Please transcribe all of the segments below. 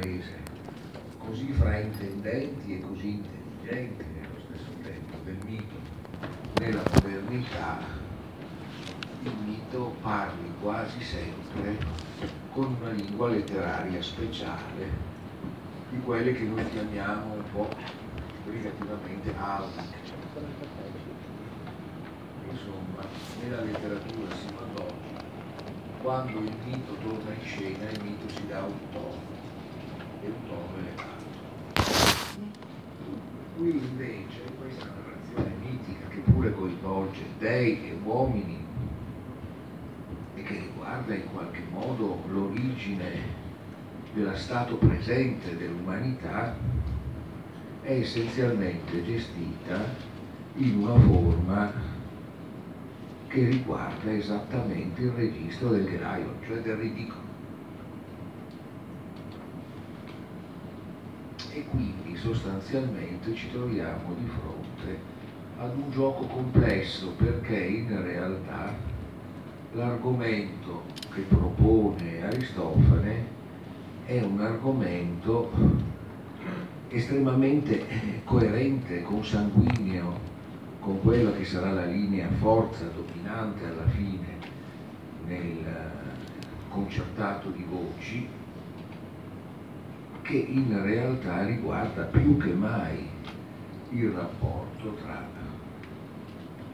rese così fraintendenti e così intelligenti nello stesso tempo del mito nella modernità, il mito parli quasi sempre con una lingua letteraria speciale di quelle che noi chiamiamo un po' relativamente albiche. Insomma, nella letteratura sino ad oggi, quando il mito torna in scena, il mito si dà un tono, e un tono elevato. Qui invece questa narrazione mitica che pure coinvolge dei e uomini e che riguarda in qualche modo l'origine dello stato presente dell'umanità è essenzialmente gestita in una forma che riguarda esattamente il registro del graion, cioè del ridicolo. E quindi sostanzialmente ci troviamo di fronte ad un gioco complesso perché in realtà l'argomento che propone Aristofane è un argomento estremamente coerente, consanguineo con quella che sarà la linea forza dominante alla fine nel concertato di voci, che in realtà riguarda più che mai il rapporto tra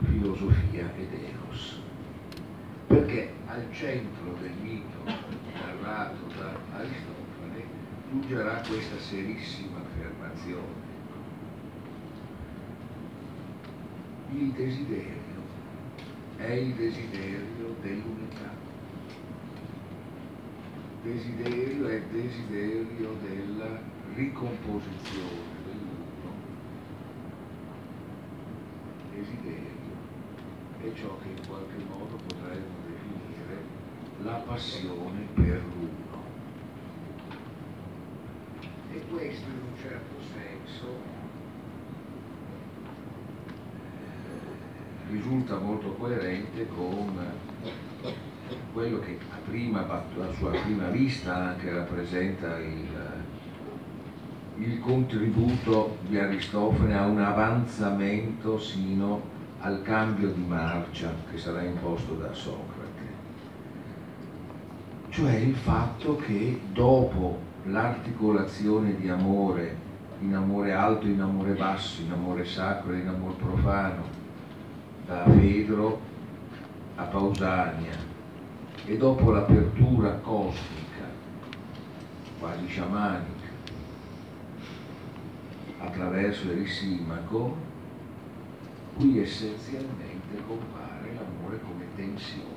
filosofia ed eros. Perché al centro del mito narrato da Aristotele giungerà questa serissima affermazione. Il desiderio è il desiderio dell'unità. Desiderio è desiderio della ricomposizione dell'uno. Desiderio è ciò che in qualche modo potremmo definire la passione per l'uno e questo in un certo senso eh, risulta molto coerente con quello che a prima, a sua prima vista anche rappresenta il, il contributo di Aristofane a un avanzamento sino al cambio di marcia che sarà imposto da Socrate. Cioè il fatto che dopo l'articolazione di amore, in amore alto, in amore basso, in amore sacro e in amore profano, da Fedro a Pausania, e dopo l'apertura cosmica, quasi sciamanica, attraverso Erisimaco, qui essenzialmente compare l'amore come tensione.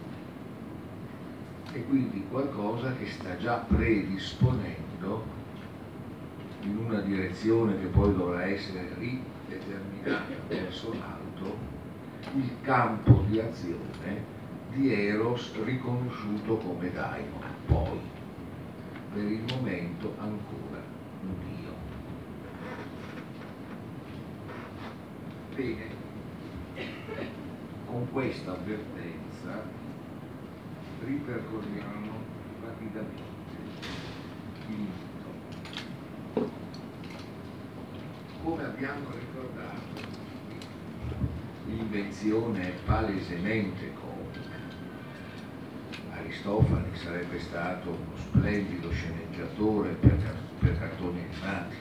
E quindi qualcosa che sta già predisponendo in una direzione che poi dovrà essere rideterminata verso l'alto il campo di azione di Eros riconosciuto come Daimon, poi per il momento ancora un Dio. Bene, con questa avvertenza ripercorriamo rapidamente il mito. Come abbiamo ricordato, l'invenzione è palesemente comica. Aristofane sarebbe stato uno splendido sceneggiatore per, per cartoni animati.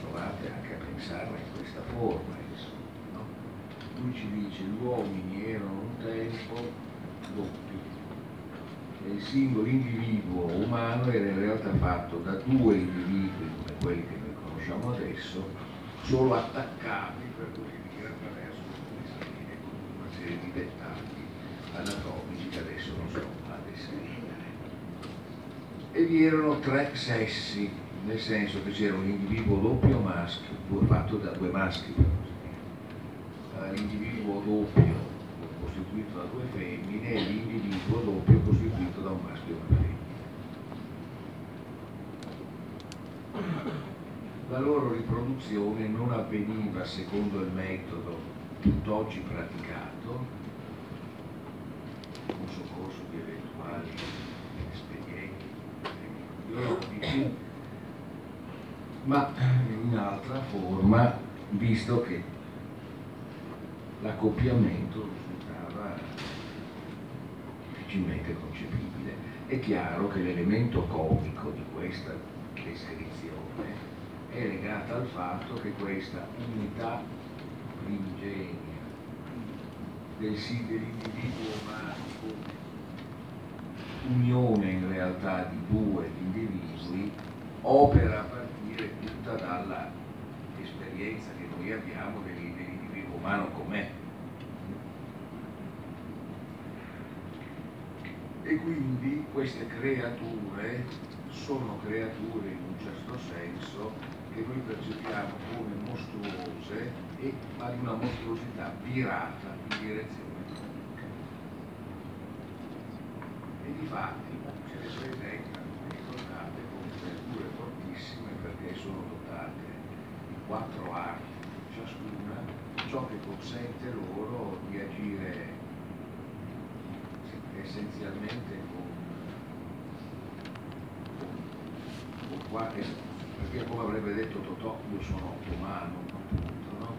Provate anche a pensarla in questa forma. No? Lui ci dice gli uomini erano un tempo doppi il singolo individuo umano era in realtà fatto da due individui come quelli che noi conosciamo adesso, solo attaccati per così dire attraverso una serie di dettagli anatomici che adesso non sto a descrivere. E vi erano tre sessi, nel senso che c'era un individuo doppio maschio, fatto da due maschi dire. L'individuo doppio costituito da due femmine e l'individuo doppio costituito da un maschio e una femmina. La loro riproduzione non avveniva secondo il metodo tutt'oggi praticato, con soccorso di eventuali espedienti biologici, ma in altra forma, visto che l'accoppiamento risultava difficilmente concepibile. È chiaro che l'elemento comico di questa descrizione è legato al fatto che questa unità primigenia del, dell'individuo umano unione in realtà di due individui opera a partire tutta dall'esperienza che noi abbiamo dell'individuo umano com'è. E quindi queste creature sono creature in un certo senso che noi percepiamo come mostruose e ma di una mostruosità virata in direzione e di fatti ce le presentano, ricordate, come creature fortissime perché sono dotate di quattro arti ciascuna, ciò che consente loro di agire essenzialmente con, con, con qualche, perché come avrebbe detto Totò, io sono ottomano, appunto, no?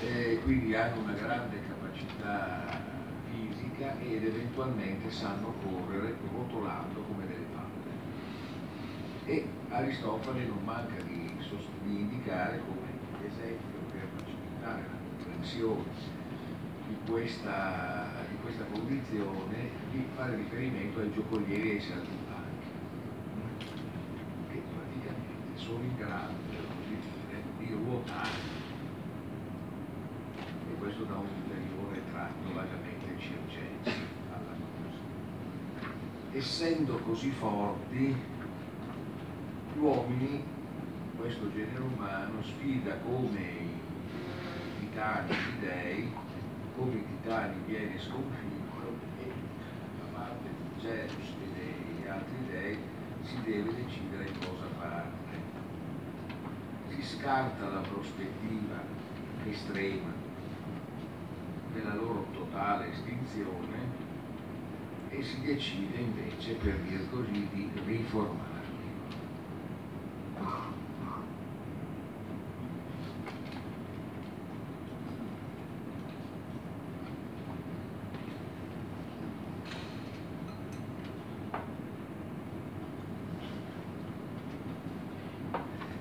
e quindi hanno una grande capacità fisica ed eventualmente sanno correre rotolando come delle palle. E Aristofane non manca di, di indicare come esempio per facilitare la comprensione di questa, di questa condizione di fare riferimento ai giocolieri e ai saltimbanchi, che praticamente sono in grado, per così dire, di ruotare. E questo dà un Essendo così forti, gli uomini, questo genere umano, sfida come i titani i dei, come i titani viene sconfitto e da parte di Zeus e degli altri dei si deve decidere cosa fare. Si scarta la prospettiva estrema della loro totale estinzione e si decide invece, per dir così, di riformarli.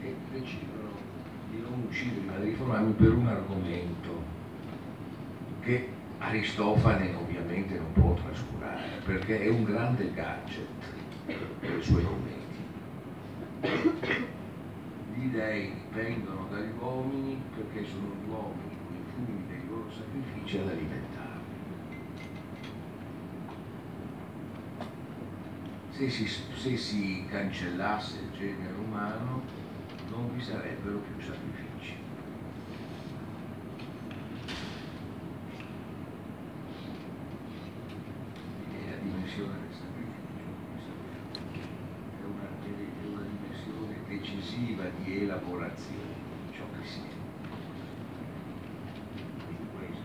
E decidono di non ucciderli, ma di riformarli per un argomento che Aristofane ovviamente non può trascurare perché è un grande gadget per i suoi commenti. Gli dei dipendono dagli uomini perché sono gli uomini con i fumi dei loro sacrifici ad alimentarli. Se si, se si cancellasse il genere umano non vi sarebbero più sacrifici. dimensione del sacrificio, è una, è una dimensione decisiva di elaborazione di ciò che si è. Quindi questo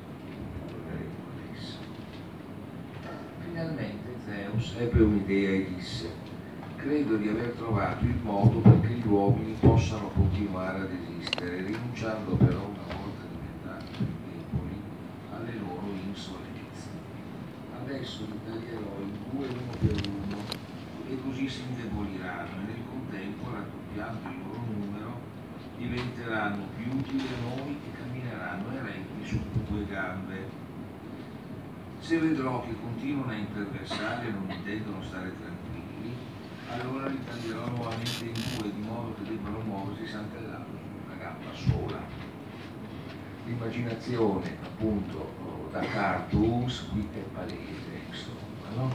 lo vedremo adesso. Finalmente Ebbe un'idea e disse, credo di aver trovato il modo perché gli uomini possano continuare ad esistere, rinunciando però una volta diventati più deboli alle loro insolenze adesso li taglierò in due uno per uno e così si indeboliranno e nel contempo raddoppiando il loro numero diventeranno più utili a noi e cammineranno eretti su due gambe. Se vedrò che continuano a imperversare e non intendono stare tranquilli, allora li taglierò nuovamente in due di modo che debbano muoversi santellando su una gamba sola. L'immaginazione appunto da cartoons qui è palese, insomma, no?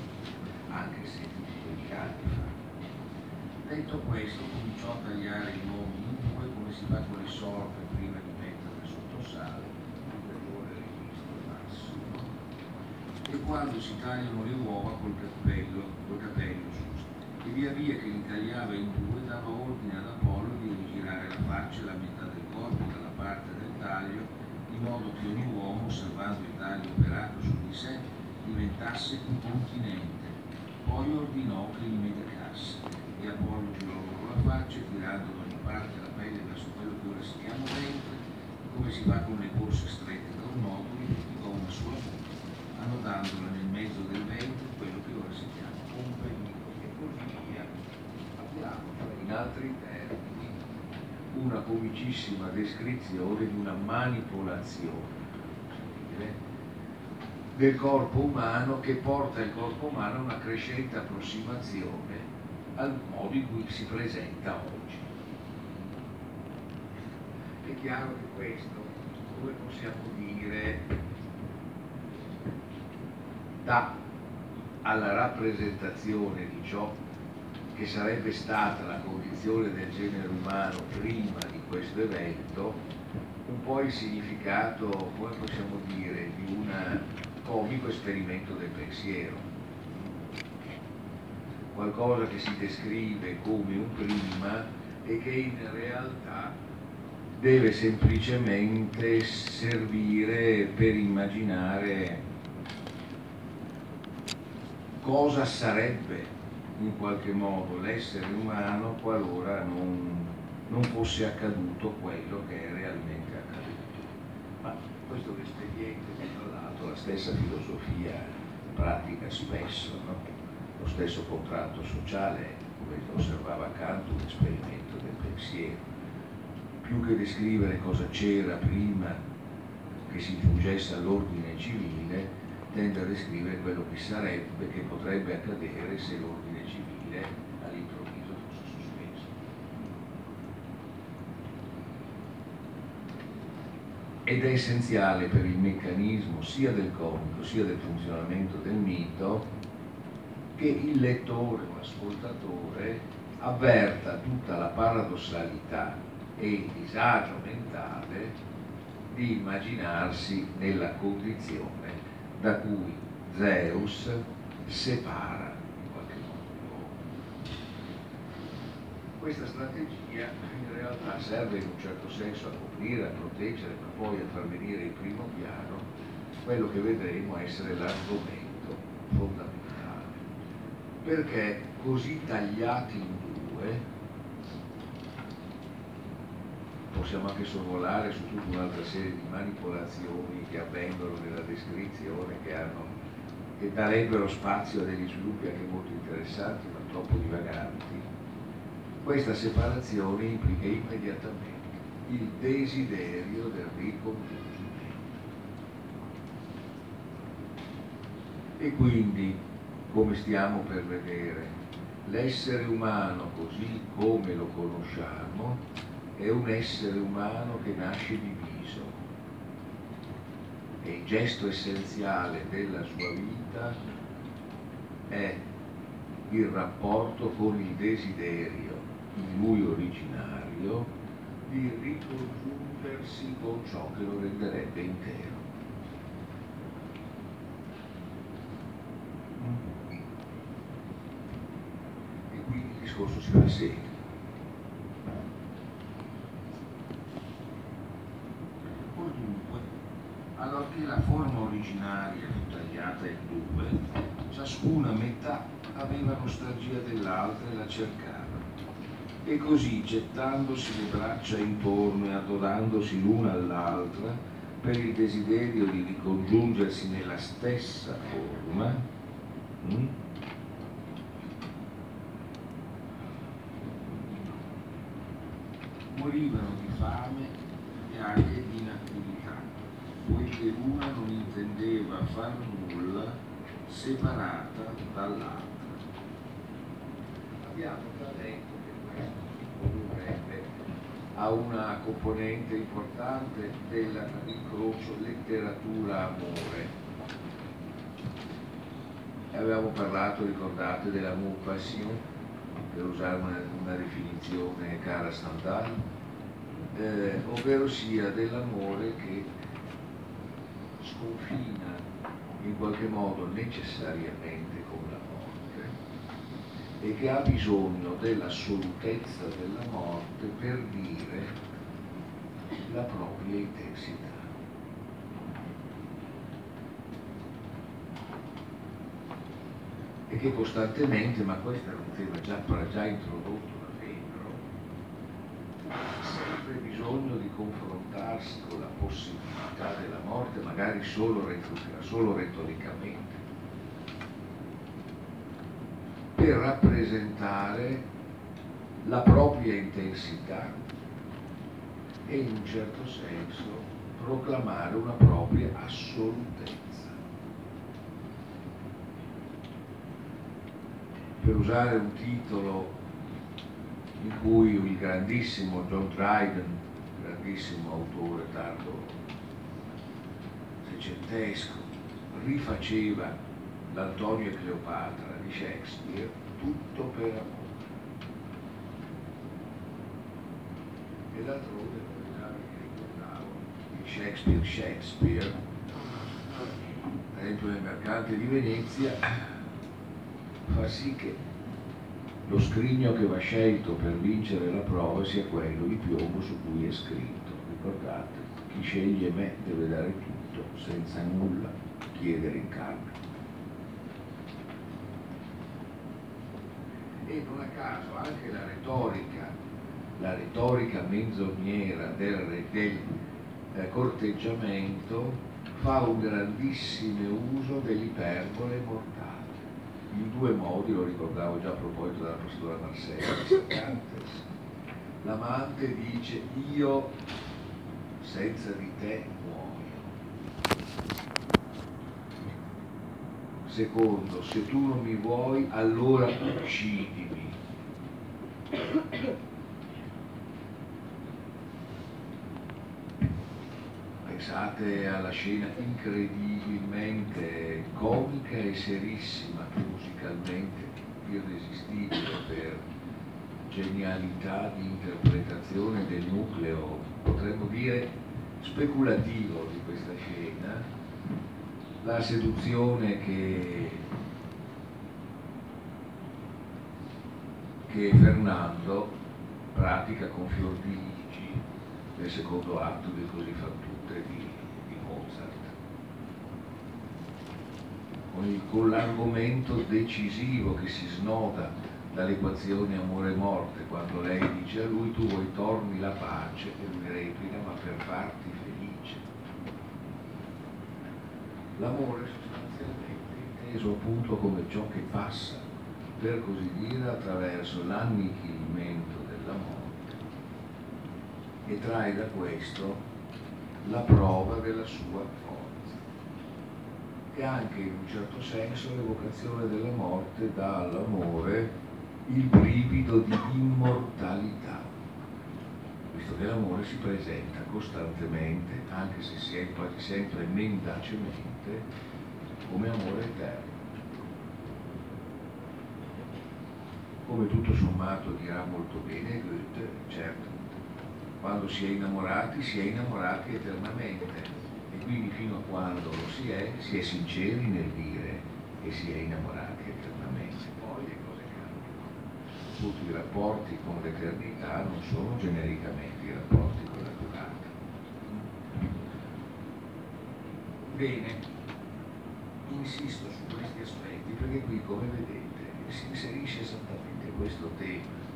Anche se tutti anni fa. Detto questo, cominciò a tagliare i nomi in due come si fa con le sorte prima di mettere sotto sale, superiore registro massimo. E quando si tagliano le uova col cappello, col capello, scusa, e via via che li tagliava in due dava ordine ad Apollo di rigirare la faccia e la metà del corpo dalla parte del taglio in modo che ogni uomo, osservando il taglio operato su di sé, diventasse un continente. Poi ordinò che li medicasse e Apollo girò loro la faccia, tirando da ogni parte la pelle da restiamo dentro, come si fa con le borse strette da un modulo di gomma sulla punta, annodandola nel mezzo del ventre, quello che ora si chiama compagnia e così via. In altri termini, una comicissima descrizione di una manipolazione del corpo umano che porta il corpo umano a una crescente approssimazione al modo in cui si presenta oggi. È chiaro che questo, come possiamo dire, dà alla rappresentazione di ciò che sarebbe stata la condizione del genere umano prima di questo evento un po' il significato, come possiamo dire, di un comico esperimento del pensiero. Qualcosa che si descrive come un prima e che in realtà deve semplicemente servire per immaginare cosa sarebbe in qualche modo l'essere umano qualora non, non fosse accaduto quello che è realmente accaduto. Ma questo espediente, tra l'altro, la stessa filosofia pratica spesso, no? lo stesso contratto sociale, come osservava Kant, un esperimento del pensiero. Più che descrivere cosa c'era prima che si giungesse all'ordine civile, tende a descrivere quello che sarebbe, che potrebbe accadere se l'ordine civile all'improvviso fosse sospeso. Ed è essenziale per il meccanismo sia del comico sia del funzionamento del mito che il lettore o l'ascoltatore avverta tutta la paradossalità e il disagio mentale di immaginarsi nella condizione da cui Zeus separa in qualche modo l'uomo. Questa strategia in realtà serve in un certo senso a coprire, a proteggere, ma poi a far venire in primo piano quello che vedremo essere l'argomento fondamentale. Perché così tagliati in due possiamo anche sorvolare su tutta un'altra serie di manipolazioni che avvengono nella descrizione, che, hanno, che darebbero spazio a degli sviluppi anche molto interessanti, ma troppo divaganti. Questa separazione implica immediatamente il desiderio del ricongiungimento. E quindi, come stiamo per vedere, l'essere umano così come lo conosciamo è un essere umano che nasce diviso e il gesto essenziale della sua vita è il rapporto con il desiderio, in lui originario, di ricongiungersi con ciò che lo renderebbe intero. E quindi il discorso si allorché la forma originaria fu tagliata in due, ciascuna metà aveva nostalgia dell'altra e la cercava. E così, gettandosi le braccia intorno e adorandosi l'una all'altra, per il desiderio di ricongiungersi nella stessa forma, hm? morivano di fame poiché una non intendeva far nulla separata dall'altra. Abbiamo già detto che questo condurrebbe a una componente importante dell'incrocio letteratura-amore. Avevamo parlato, ricordate, dell'amour passion, per usare una, una definizione cara a Stendhal, eh, ovvero sia dell'amore che sconfina in qualche modo necessariamente con la morte e che ha bisogno dell'assolutezza della morte per dire la propria intensità. E che costantemente, ma questo era un tema già, già introdotto sempre bisogno confrontarsi con la possibilità della morte, magari solo, solo retoricamente, per rappresentare la propria intensità e in un certo senso proclamare una propria assolutezza. Per usare un titolo in cui il grandissimo John Dryden, grandissimo autore tardo seicentesco, rifaceva l'Antonio e Cleopatra di Shakespeare, tutto per amore. E d'altronde di Shakespeare Shakespeare, ad esempio nel mercante di Venezia, fa sì che lo scrigno che va scelto per vincere la prova sia quello di piombo su cui è scritto. Ricordate, chi sceglie me deve dare tutto, senza nulla chiedere in cambio. E non a caso anche la retorica, la retorica menzognera del, del eh, corteggiamento fa un grandissimo uso dell'iperbole mortale in due modi, lo ricordavo già a proposito della pastora Marcella L'amante dice io senza di te muoio. Secondo, se tu non mi vuoi, allora uccidimi. Pensate alla scena incredibilmente comica e serissima musicalmente irresistibile per genialità di interpretazione del nucleo, potremmo dire speculativo di questa scena, la seduzione che, che Fernando pratica con fior di Ligi nel secondo atto del Così fan tutte di con l'argomento decisivo che si snoda dall'equazione amore-morte, quando lei dice a lui tu vuoi torni la pace e lui replica ma per farti felice. L'amore sostanzialmente inteso appunto come ciò che passa, per così dire, attraverso l'annichilimento della morte e trae da questo la prova della sua forza e anche in un certo senso l'evocazione della morte dà all'amore il brivido di immortalità, visto che l'amore si presenta costantemente, anche se quasi sempre mendacemente, come amore eterno. Come tutto sommato dirà molto bene Goethe, certo, quando si è innamorati si è innamorati eternamente, quindi fino a quando lo si è, si è sinceri nel dire che si è innamorati eternamente, poi le cose cambiano. Tutti i rapporti con l'eternità non sono genericamente i rapporti con la durata. Bene, insisto su questi aspetti perché qui, come vedete, si inserisce esattamente questo tema.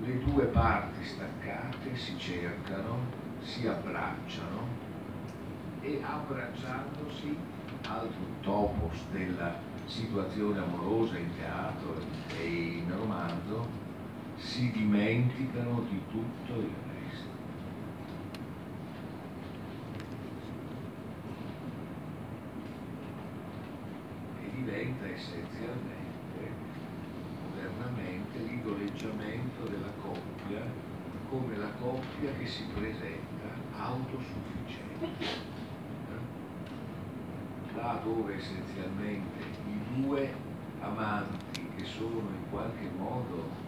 Le due parti staccate si cercano, si abbracciano e abbracciandosi altro topos della situazione amorosa in teatro e in romanzo, si dimenticano di tutto il resto. E diventa essenzialmente, modernamente, l'idoleggiamento della coppia come la coppia che si presenta autosufficiente là dove essenzialmente i due amanti che sono in qualche modo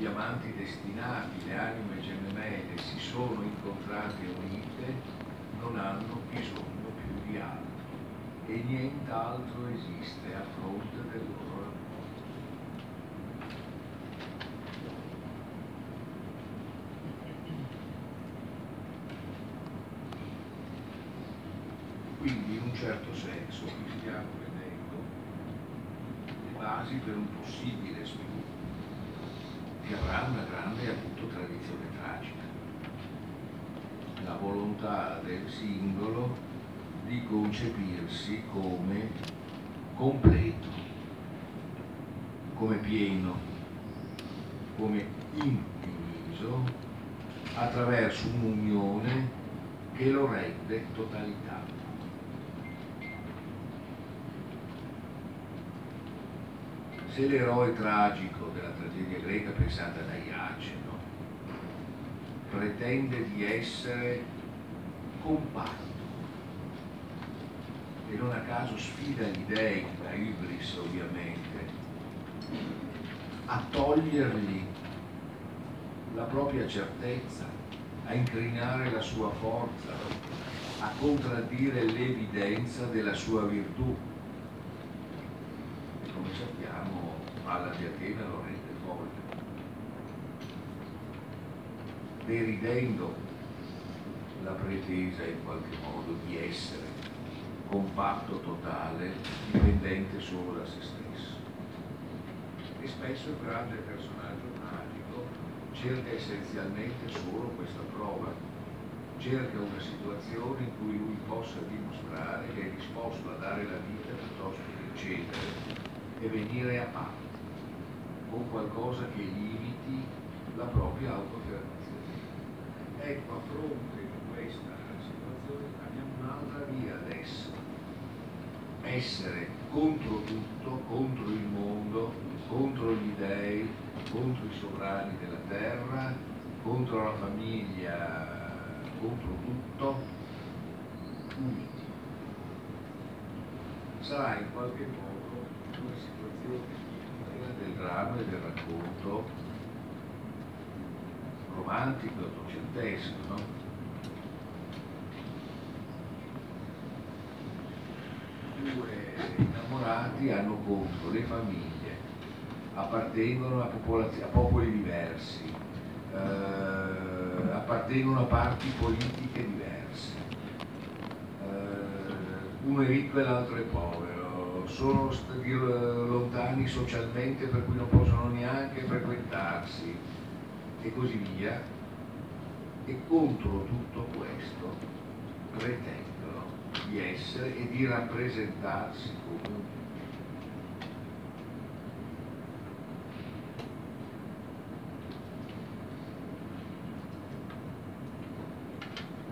gli amanti destinati, le anime gemelle si sono incontrate e unite, non hanno bisogno più di altro. E nient'altro esiste a fronte del loro rapporto. Quindi in un certo senso qui stiamo vedendo le basi per un possibile sviluppo che avrà una grande appunto tradizione tragica. la volontà del singolo di concepirsi come completo, come pieno, come indiviso attraverso un'unione che lo rende totalità. Se l'eroe tragico della tragedia greca, pensate ad Aiaceno, pretende di essere compatto e non a caso sfida gli dei, la Ibris ovviamente, a togliergli la propria certezza, a incrinare la sua forza, a contraddire l'evidenza della sua virtù. E come sappiamo, alla di Atena lo rende folle. Deridendo la pretesa in qualche modo di essere compatto totale, dipendente solo da se stesso. E spesso il grande personaggio magico cerca essenzialmente solo questa prova, cerca una situazione in cui lui possa dimostrare che è disposto a dare la vita piuttosto che cedere e venire a patto con qualcosa che limiti la propria autoaffermazione. Ecco, a fronte di questa situazione abbiamo un'altra via adesso essere contro tutto, contro il mondo, contro gli dèi, contro i sovrani della terra, contro la famiglia, contro tutto, uniti. Sarà in qualche modo una situazione quella del racconto romantico, ottocentesco, no? due innamorati hanno contro le famiglie, appartengono a, a popoli diversi, eh, appartengono a parti politiche diverse, eh, uno è ricco e l'altro è povero, sono lontani socialmente per cui non possono neanche frequentarsi e così via. E contro tutto questo pretende di essere e di rappresentarsi come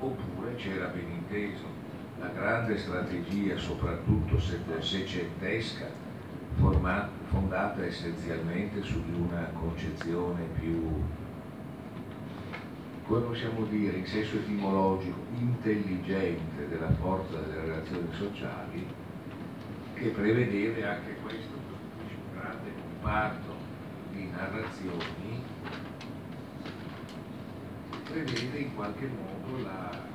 Oppure c'era ben inteso la grande strategia, soprattutto secentesca, fondata essenzialmente su una concezione più come possiamo dire in senso etimologico, intelligente della forza delle relazioni sociali, che prevedeva anche questo, un grande comparto di narrazioni, prevede in qualche modo la,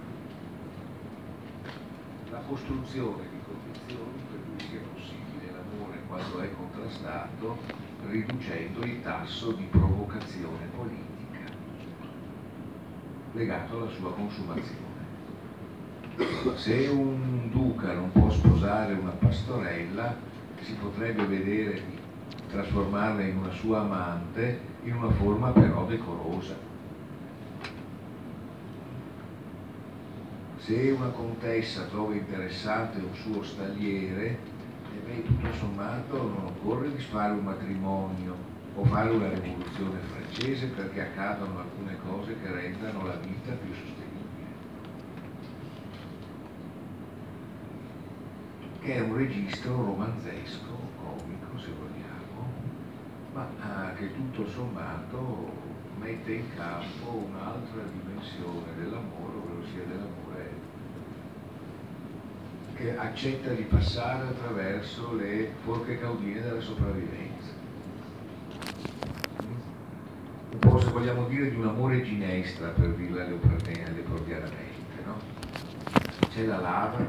la costruzione di condizioni per cui sia possibile l'amore quando è contrastato, riducendo il tasso di provocazione politica legato alla sua consumazione. Se un duca non può sposare una pastorella, si potrebbe vedere di trasformarla in una sua amante in una forma però decorosa. Se una contessa trova interessante un suo stalliere, e beh, tutto sommato non occorre disfare un matrimonio o fare una rivoluzione francese perché accadono alcune cose che rendano la vita più sostenibile. Che è un registro romanzesco, comico se vogliamo, ma che tutto sommato mette in campo un'altra dimensione dell'amore, ovvero sia dell'amore che accetta di passare attraverso le forche caudine della sopravvivenza un po' se vogliamo dire di un amore ginestra per dirla leopardianamente, no? C'è la lava,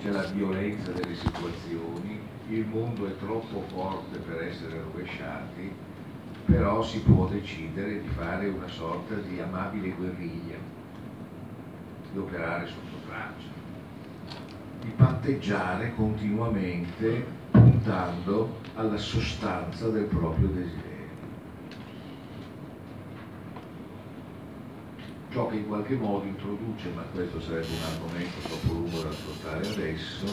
c'è la violenza delle situazioni, il mondo è troppo forte per essere rovesciati, però si può decidere di fare una sorta di amabile guerriglia, di operare sotto traccia, di patteggiare continuamente puntando alla sostanza del proprio desiderio. ciò che in qualche modo introduce, ma questo sarebbe un argomento troppo lungo da affrontare adesso,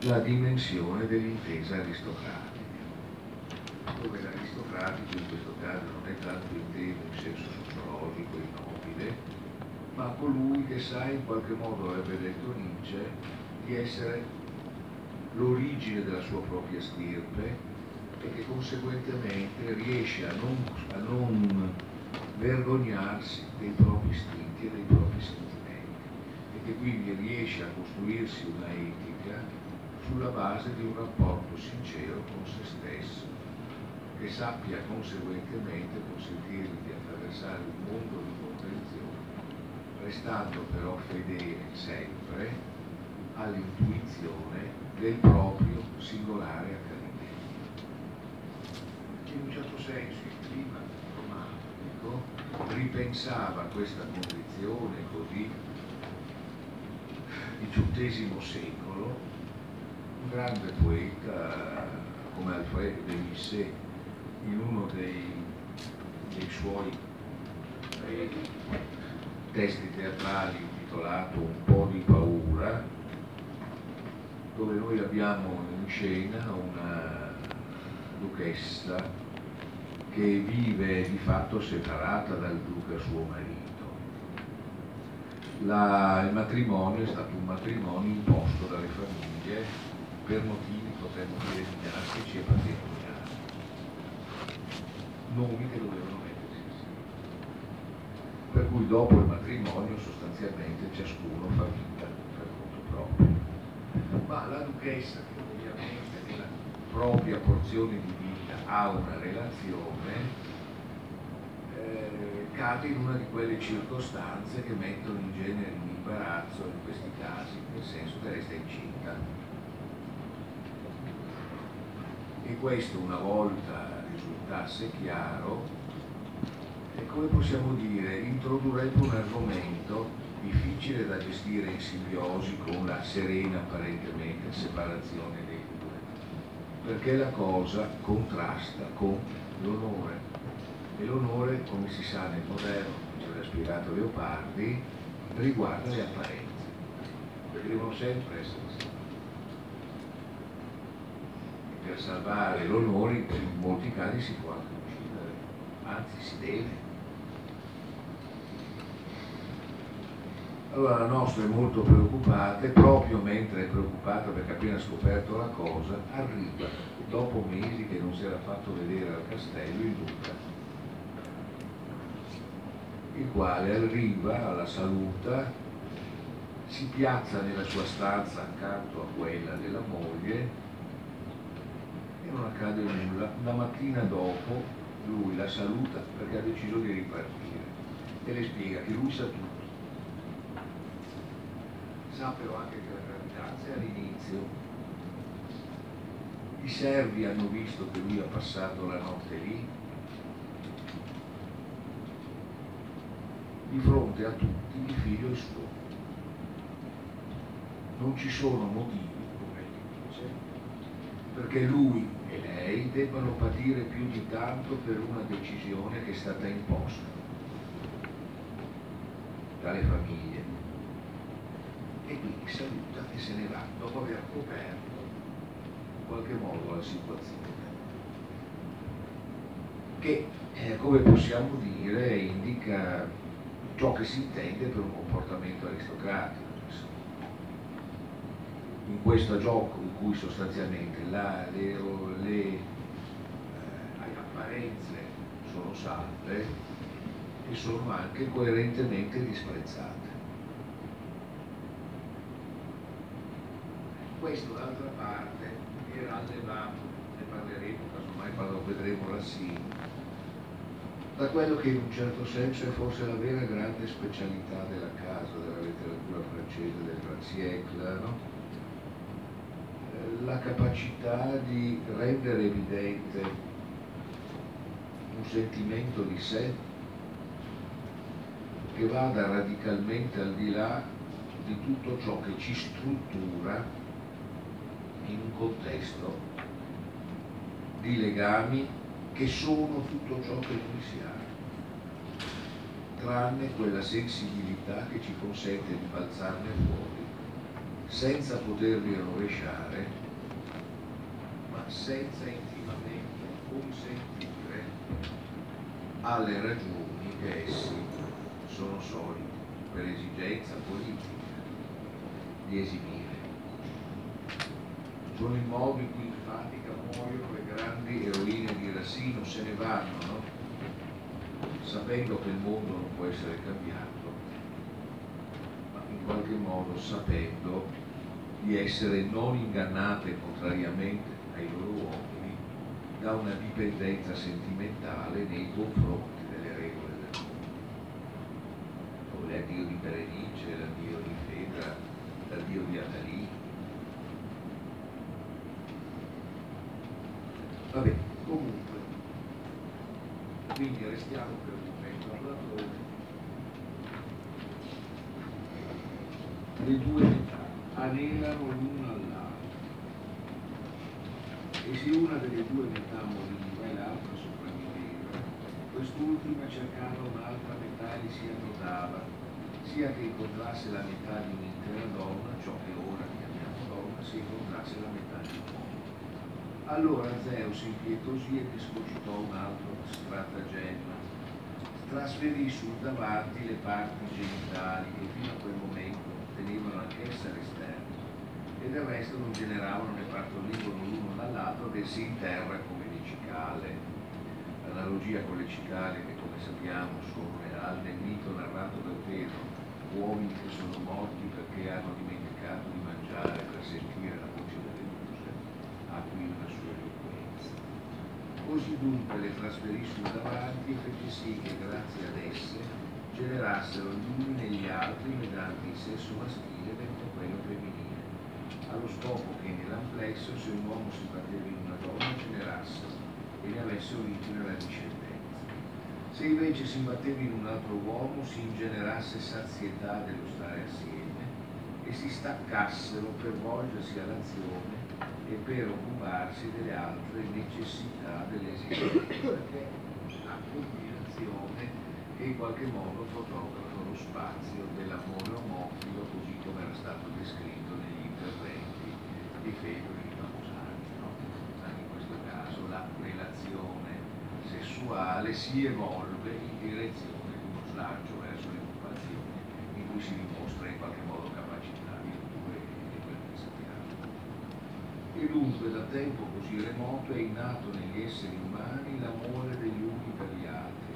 la dimensione dell'intesa aristocratica, dove l'aristocratico in questo caso non è tanto inteso in senso sociologico e nobile, ma colui che sa in qualche modo, avrebbe detto Nietzsche, di essere l'origine della sua propria stirpe e che conseguentemente riesce a non, a non vergognarsi dei propri istinti e dei propri sentimenti e che quindi riesce a costruirsi una etica sulla base di un rapporto sincero con se stesso che sappia conseguentemente consentirgli di attraversare un mondo di comprensione restando però fedele sempre all'intuizione del proprio singolare accadimento. In un certo senso il clima romantico ripensava questa condizione così XVIII secolo, un grande poeta come Alfredo de Musset in uno dei, dei suoi dei testi teatrali intitolato Un po' di paura, dove noi abbiamo in scena una duchessa che vive di fatto separata dal duca suo marito. La, il matrimonio è stato un matrimonio imposto dalle famiglie per motivi, potremmo dire, dinastici e patrimoniali, nomi che dovevano mettersi insieme. Per cui dopo il matrimonio sostanzialmente ciascuno fa vita per conto proprio. Ma la duchessa, che ovviamente nella propria porzione di vita ha una relazione, eh, cade in una di quelle circostanze che mettono in genere in imbarazzo in questi casi, nel senso che resta incinta. E questo una volta risultasse chiaro, come possiamo dire, introdurrebbe un argomento difficile da gestire in simbiosi con la serena apparentemente separazione dei perché la cosa contrasta con l'onore. E l'onore, come si sa nel moderno, ci aveva spiegato Leopardi, riguarda le apparenze, devono sempre essere salvate. E per salvare l'onore in molti casi si può anche uccidere, anzi si deve. Allora la nostra è molto preoccupata e proprio mentre è preoccupata perché ha appena scoperto la cosa, arriva, dopo mesi che non si era fatto vedere al castello, il duca, il quale arriva alla saluta, si piazza nella sua stanza accanto a quella della moglie e non accade nulla. La mattina dopo lui la saluta perché ha deciso di ripartire e le spiega che lui sa tutto sa però anche che la gravidanza è all'inizio. I servi hanno visto che lui ha passato la notte lì. Di fronte a tutti il figlio è suo. Non ci sono motivi, come egli dice, perché lui e lei debbano patire più di tanto per una decisione che è stata imposta dalle famiglie e quindi saluta e se ne va dopo aver coperto in qualche modo la situazione. Che eh, come possiamo dire indica ciò che si intende per un comportamento aristocratico in questo gioco in cui sostanzialmente la, le, le eh, apparenze sono salve e sono anche coerentemente disprezzate Questo d'altra parte era allevato, ne parleremo casomai quando vedremo la SIN, da quello che in un certo senso è forse la vera grande specialità della casa, della letteratura francese del Grand siècle, no? Eh, la capacità di rendere evidente un sentimento di sé che vada radicalmente al di là di tutto ciò che ci struttura in un contesto di legami che sono tutto ciò che noi siamo. tranne quella sensibilità che ci consente di balzarne fuori, senza poterli rovesciare, ma senza intimamente consentire alle ragioni che essi sono soliti per esigenza politica di esibire. Sono i modi in cui fatica muoiono le grandi eroine di Racino, se ne vanno, no? sapendo che il mondo non può essere cambiato, ma in qualche modo sapendo di essere non ingannate contrariamente ai loro uomini da una dipendenza sentimentale nei confronti delle regole del mondo. L'addio di Berenice, l'addio di Fedra, l'addio di Adalì. Vabbè, comunque, quindi restiamo per un momento a Platone. Le due metà anelano l'una all'altra e se una delle due metà moriva e l'altra sopravviveva, quest'ultima cercava un'altra metà e si annodava, sia che incontrasse la metà di un'intera donna, ciò che ora chiamiamo donna, si incontrasse la metà di un uomo. Allora Zeus impietosì e discocitò un altro stratagemma. Trasferì sul davanti le parti genitali che fino a quel momento tenevano anch'esse all'esterno e del resto non generavano né partorivano l'uno dall'altro bensì in terra come le cicale. L'analogia con le cicale che come sappiamo sono reali nel mito narrato da Otello, uomini che sono morti perché hanno dimenticato di mangiare per sentire la voce delle muse, ha qui una sua eloquenza. Così dunque le trasferì sul davanti e fece sì che grazie ad esse generassero gli uni negli altri mediante il sesso maschile dentro quello femminile, allo scopo che nell'amplesso se un uomo si batteva in una donna generasse e ne avesse origine la discendenza. Se invece si imbatteva in un altro uomo si ingenerasse sazietà dello stare assieme e si staccassero per volgersi all'azione e per occuparsi delle altre necessità dell'esistenza, che una combinazione che in qualche modo fotografa lo spazio dell'amore omofilo così come era stato descritto negli interventi di Fedro e di Pausani. No? In questo caso la relazione sessuale si evolve in direzione di uno slancio verso l'occupazione in cui si dimostra in qualche modo capacità di due e quello che sappiamo. E dunque da tempo così remoto è innato negli esseri umani l'amore degli uni per gli altri,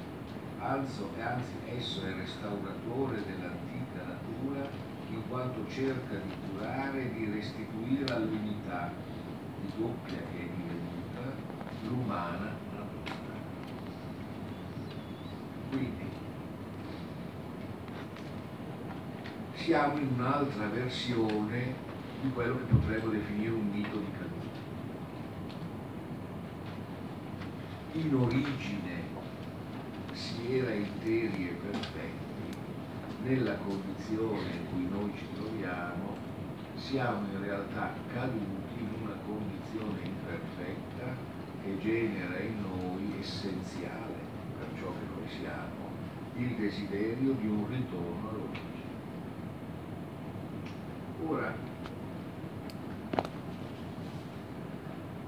anzi, anzi esso è restauratore dell'antica natura in quanto cerca di curare e di restituire all'unità di doppia che è divenuta l'umana natura. Quindi siamo in un'altra versione di quello che potremmo definire un mito di caduta. In origine si era interi e perfetti, nella condizione in cui noi ci troviamo, siamo in realtà caduti in una condizione imperfetta che genera in noi essenziale per ciò che noi siamo, il desiderio di un ritorno all'origine. Ora,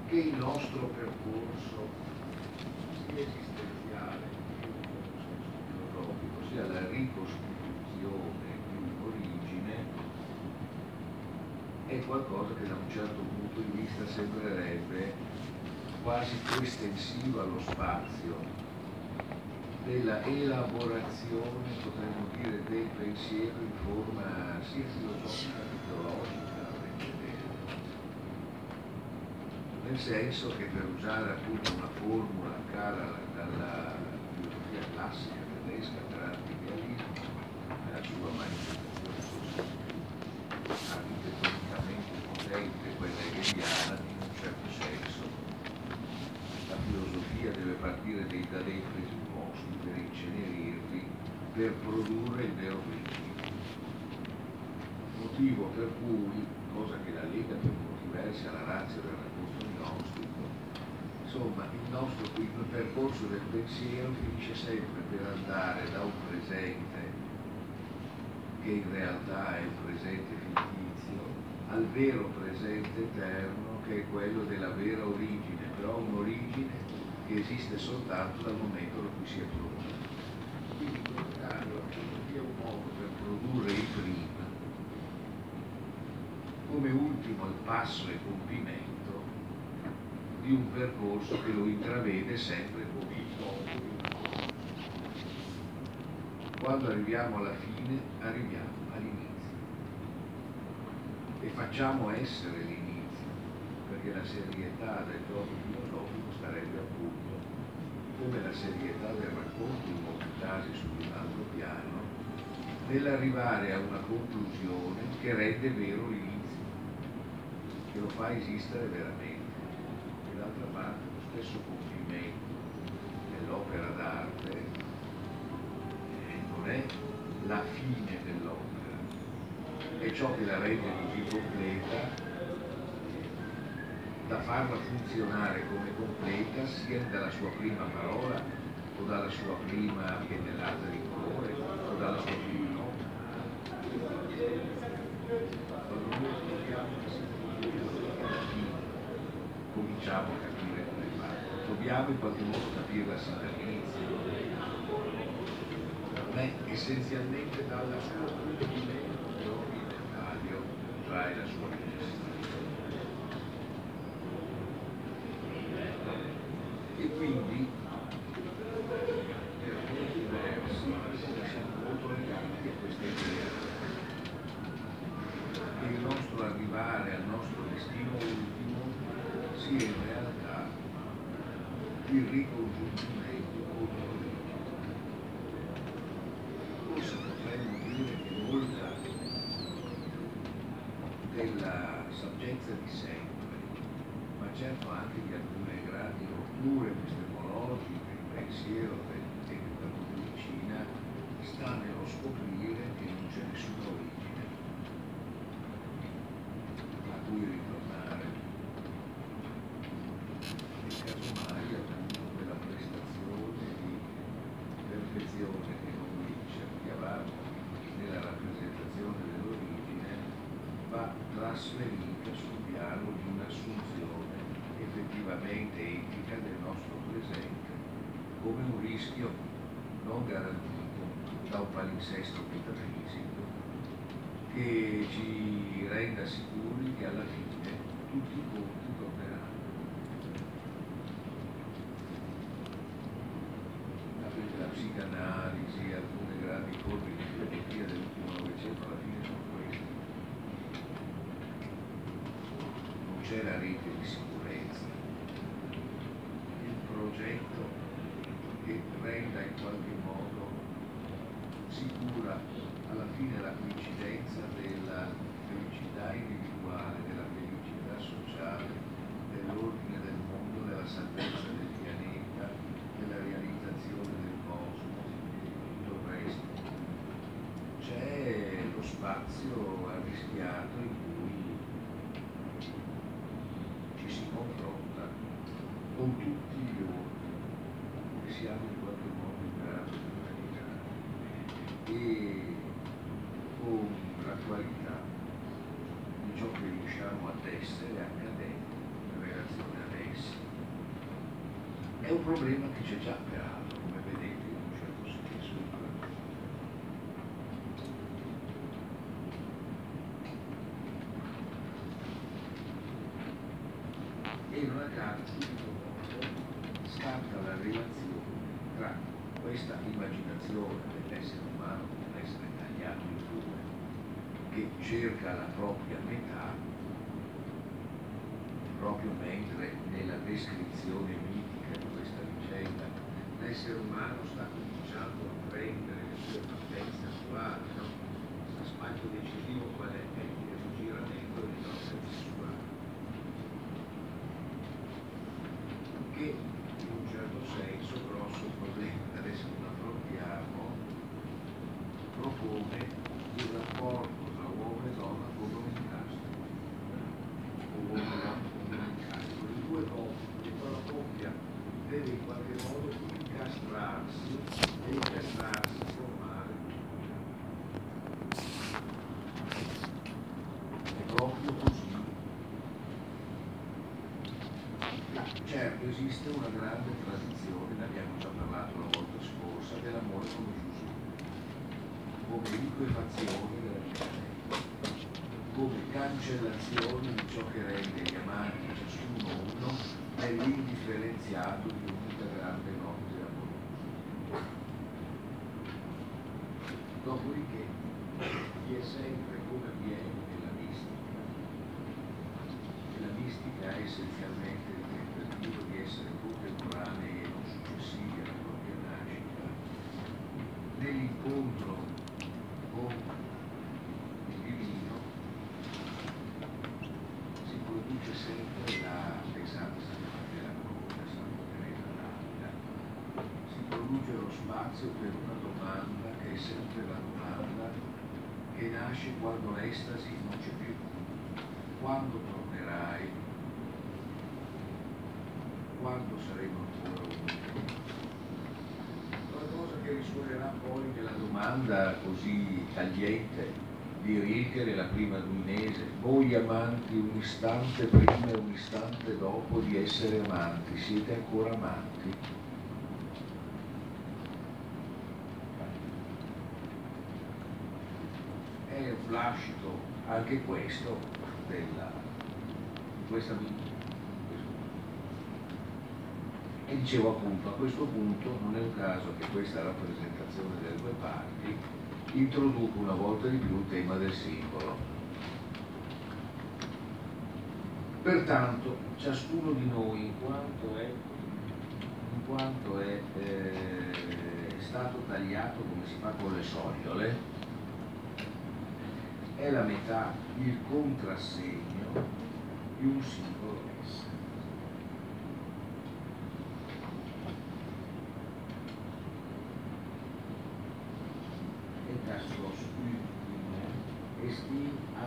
che il nostro percorso esistenziale filosofico sia la ricostituzione di un'origine è qualcosa che da un certo punto di vista sembrerebbe quasi coestensivo allo spazio della elaborazione, potremmo dire, del pensiero in forma sia filosofica che teologica, nel senso che per usare appunto una formula cara dalla filosofia classica tedesca per artiglialismo, nella sua manifestazione così architettonicamente potente, quella hegeliana, in un certo senso, la filosofia deve partire dei, da dei presupposti per incenerirli, per produrre il vero principio. Motivo per cui, cosa che la Lega per versi alla razza del rapporto gnostico, insomma il nostro il percorso del pensiero finisce sempre per andare da un presente che in realtà è un presente fittizio al vero presente eterno che è quello della vera origine, però un'origine che esiste soltanto dal momento in cui si è prodotta. Quindi in caso è un modo per produrre il come ultimo passo e compimento di un percorso che lo intravede sempre come il dopo. Quando arriviamo alla fine, arriviamo all'inizio e facciamo essere l'inizio, perché la serietà del gioco filosofico sarebbe appunto come la serietà del racconto in molti casi su un altro piano, nell'arrivare a una conclusione che rende vero l'inizio, che lo fa esistere veramente. D'altra parte lo stesso compimento dell'opera d'arte eh, non è la fine dell'opera, è ciò che la rende così completa da farla funzionare come completa sia dalla sua prima parola o dalla sua prima pennellata di colore o dalla sua prima nota. Quando noi ascoltiamo la sinfonia cominciamo a capire come fa. Dobbiamo in qualche modo capirla sin dall'inizio. Non è essenzialmente dalla sua compimento che ogni dettaglio trae la sua necessità. E quindi per molti versi siamo molto legati a questa idea che il nostro arrivare al nostro destino ultimo sia in realtà il ricongiungimento con l'origine. Forse potremmo dire che molta della saggezza di sempre, ma certo anche di alcune grandi rotture epistemologiche, il pensiero del della medicina, sta nello scoprire che non c'è nessuna origine a cui ritornare. Casomai appunto quella prestazione di perfezione che noi cerchiamo nella rappresentazione dell'origine va trasferita sul piano di un'assunzione etica del nostro presente come un rischio non garantito da un palinsesto metafisico che ci renda sicuri che alla fine tutti i conti torneranno. psicanalisi, alcune grandi forme di filosofia dell'ultimo Novecento alla fine sono queste. Non c'è la rete di sicurezza, il progetto che renda in qualche modo sicura alla fine la coincidenza della felicità individuale, della felicità sociale, dell'ordine del mondo, della salvezza del pianeta, della realizzazione del c'è lo spazio arrischiato in cui ci si confronta con tutti gli ordini che siamo in qualche modo in grado di immaginare e con la qualità di ciò che riusciamo ad essere accadendo in relazione ad essi. È un problema che c'è già peraltro, come vedete in un certo senso. E non a caso scatta la relazione tra questa immaginazione dell'essere umano come un essere tagliato in due, che cerca la propria metà, proprio mentre nella descrizione mitica di questa vicenda l'essere umano sta cominciando a prendere le sue partenze attuali, Certo, esiste una grande tradizione, ne abbiamo già parlato la volta scorsa, dell'amore come Gesù, come liquefazione della vita come cancellazione di ciò che rende gli amanti ciascuno uno nell'indifferenziato di un'unica grande notte amorosa. Dopodiché vi è sempre come avviene nella mistica, e la mistica è essenzialmente nell'incontro con il divino si produce sempre la pesanza della croce, Santa Teresa d'Avila, si produce lo spazio per una domanda che è sempre la domanda che nasce quando l'estasi non c'è più. Quando tornerai? Quando saremo ancora uniti? Qualcosa che risuonerà poi nella domanda così tagliente di Rilke nella prima duinese, voi amanti un istante prima e un istante dopo di essere amanti, siete ancora amanti? è un lascito anche questo della, di questa vita. E dicevo appunto, a questo punto non è un caso che questa rappresentazione delle due parti introduca una volta di più il tema del simbolo. Pertanto, ciascuno di noi, in quanto è, in quanto è eh, stato tagliato come si fa con le sogliole, è la metà, il contrassegno di un singolo essere. E das ultimo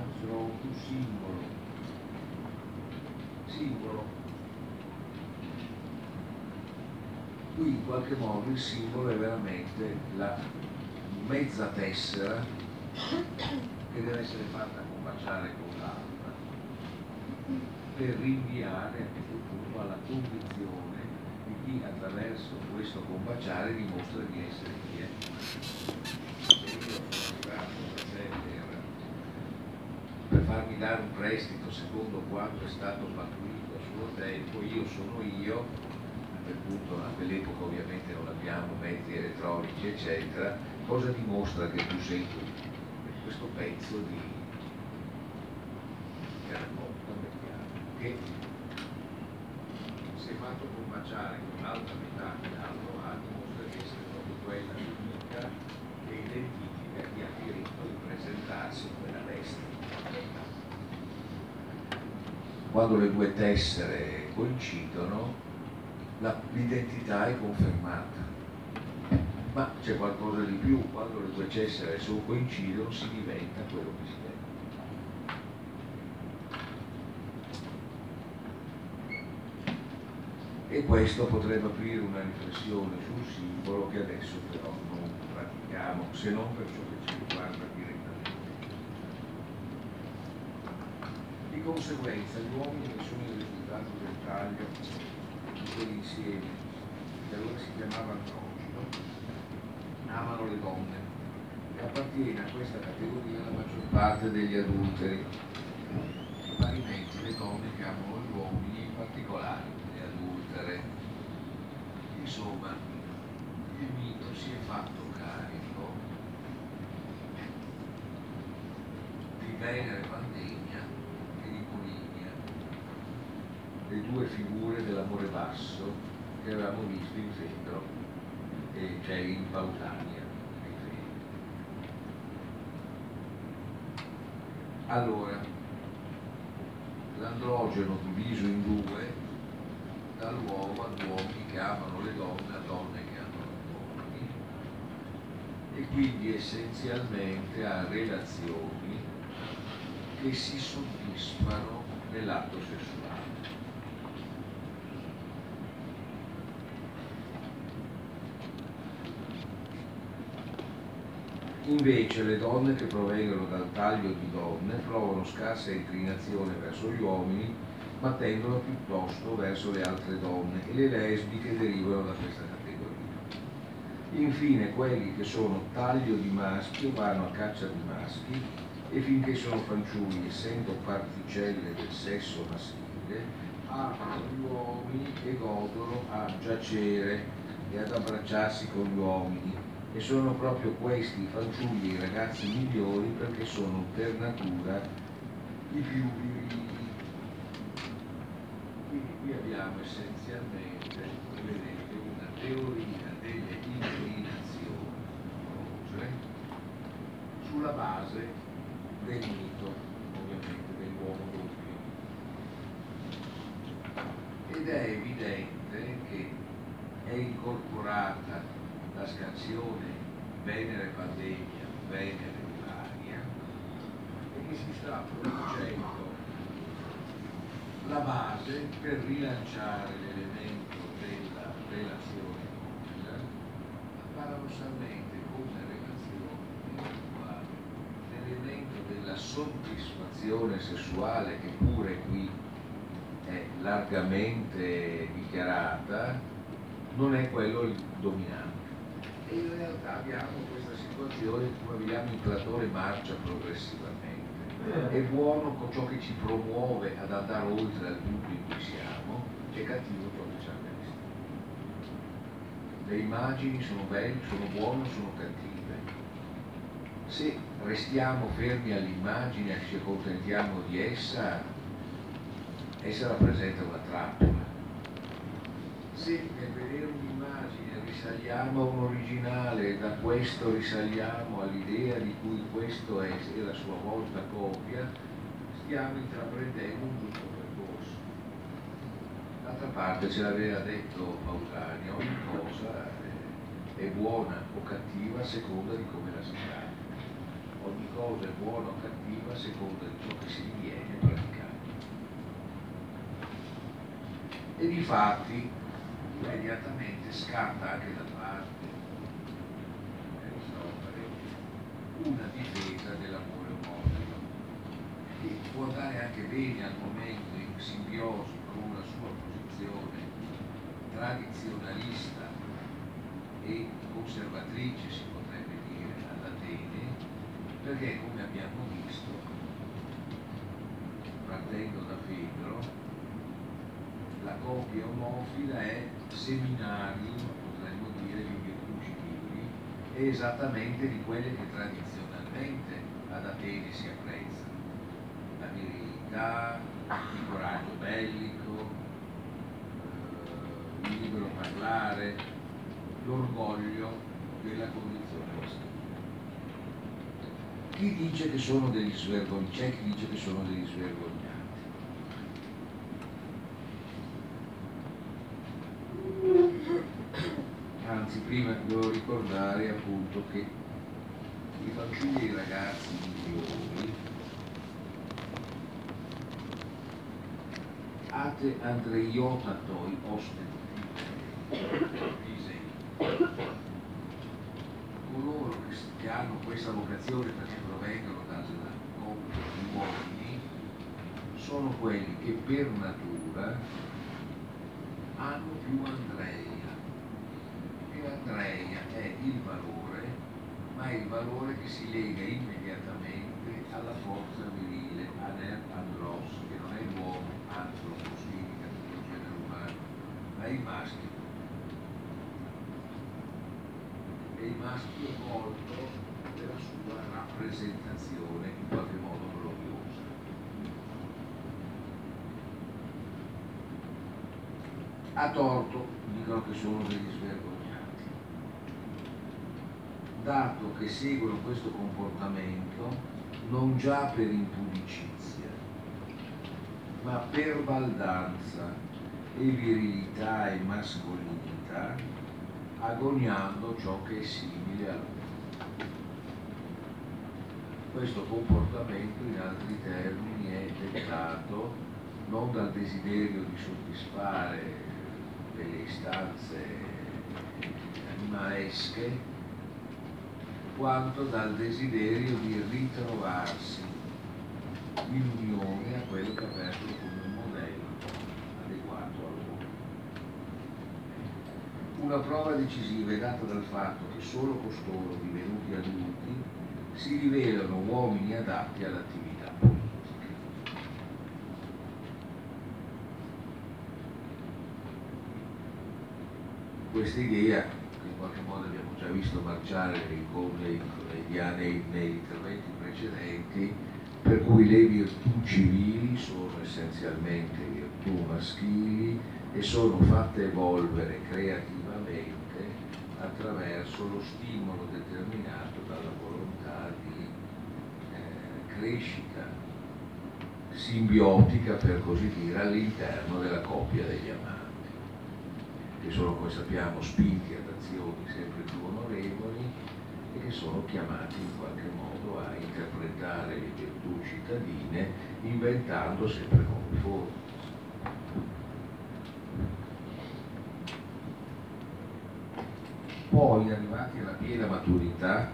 esti anthropu simbolo. Simbolo. Qui in qualche modo il simbolo è veramente la mezza tessera che deve essere fatta combaciare con l'altra per rinviare a questo punto alla condizione di chi attraverso questo combaciare dimostra di essere chi è. Se io sono arrivato da te per, per farmi dare un prestito secondo quanto è stato pattuito a suo tempo, io sono io, quel punto a quell'epoca ovviamente non abbiamo mezzi elettronici eccetera, cosa dimostra che tu sei tu? questo pezzo di mettiamo che si è fatto combaciare con l'altra metà dell'altro lato dimostra di essere proprio quella unica che identifica chi ha diritto di presentarsi in quella destra. Quando le due tessere coincidono, l'identità è confermata ma c'è qualcosa di più, quando le due cessere sono coincidono si diventa quello che si deve. E questo potrebbe aprire una riflessione sul simbolo che adesso però non pratichiamo, se non per ciò che ci riguarda Di conseguenza gli uomini sono il risultato del taglio di quell'insieme, che allora si chiamava androgeno, amano le donne e appartiene a questa categoria la maggior parte degli adulteri. Parimenti le donne che amano gli uomini, in particolare le adultere. Insomma, il mito si è fatto carico di Venere Pandemia e di Polinia, le due figure dell'amore basso che avevamo visto in Fedro e c'è in Pausania. Allora, l'androgeno diviso in due dall'uomo ad uomini che amano le donne a donne che amano gli uomini e quindi essenzialmente a relazioni che si soddisfano nell'atto sessuale. Invece le donne che provengono dal taglio di donne provano scarsa inclinazione verso gli uomini, ma tendono piuttosto verso le altre donne e le lesbiche derivano da questa categoria. Infine quelli che sono taglio di maschio vanno a caccia di maschi e finché sono fanciulli, essendo particelle del sesso maschile, amano gli uomini e godono a giacere e ad abbracciarsi con gli uomini. E sono proprio questi i fanciulli i ragazzi migliori perché sono per natura i più virili. Quindi qui abbiamo essenzialmente, vedete, una teoria delle inclinazioni amorose sulla base del mito, ovviamente, dell'uomo doppio. Ed è evidente che è incorporata la scansione Venere Pandemia, Venere Varia, e che si sta producendo la base per rilanciare l'elemento della relazione coppia, paradossalmente come relazione individuale, l'elemento della soddisfazione sessuale che pure qui è largamente dichiarata, non è quello il dominante. E in realtà abbiamo questa situazione in cui vediamo il platone marcia progressivamente è buono con ciò che ci promuove ad andare oltre al punto in cui siamo, è cattivo ciò che ci ha messo. Le immagini sono belle, sono buone, sono cattive. Se restiamo fermi all'immagine e ci accontentiamo di essa, essa rappresenta una trappola. Se nel un'immagine risaliamo a un originale e da questo risaliamo all'idea di cui questo è, è la sua volta copia, stiamo intraprendendo un giusto percorso. D'altra parte ce l'aveva detto Pausani, ogni cosa è buona o cattiva a seconda di come la si pratica. Ogni cosa è buona o cattiva a seconda di ciò che si ritiene praticare. E di fatti immediatamente scatta anche da parte. Aristotele una difesa dell'amore omofobo che può andare anche bene al momento in simbiosi con la sua posizione tradizionalista e conservatrice si potrebbe dire ad Atene perché come abbiamo visto partendo da Fedro la coppia omofila è seminario, potremmo dire, di virtù civili, è esattamente di quelle che tradizionalmente ad Atene si apprezzano. La virilità, il coraggio bellico, eh, il libero parlare, l'orgoglio della condizione maschile. Chi dice che sono degli svergognati? C'è chi dice che sono degli svergognati? anzi prima devo ricordare appunto che i fanciulli e i ragazzi migliori ate andreiotatoi ostentisei coloro che hanno questa vocazione perché provengono dalla coppia di uomini sono quelli che per natura hanno più andrei Andreia è il valore, ma è il valore che si lega immediatamente alla forza virile, aner andros, che non è l'uomo, tutto il genere umano, ma è il maschio. È il maschio volto della sua rappresentazione in qualche modo gloriosa. A torto dicono che sono degli svergogni dato che seguono questo comportamento non già per impudicizia, ma per baldanza e virilità e mascolinità, agoniando ciò che è simile a loro. Questo comportamento, in altri termini, è dettato non dal desiderio di soddisfare delle istanze animalesche, quanto dal desiderio di ritrovarsi in unione a quello che ha aperto come un modello adeguato a loro. Una prova decisiva è data dal fatto che solo costoro, divenuti adulti, si rivelano uomini adatti all'attività politica. Questa idea, qualche modo abbiamo già visto marciare nei, nei, nei, nei interventi precedenti, per cui le virtù civili sono essenzialmente virtù maschili e sono fatte evolvere creativamente attraverso lo stimolo determinato dalla volontà di eh, crescita simbiotica, per così dire, all'interno della coppia degli amanti, che sono, come sappiamo, spinti ad azioni sempre più onorevoli e che sono chiamati in qualche modo a interpretare le virtù cittadine inventando sempre nuove forme. Poi, arrivati alla piena maturità,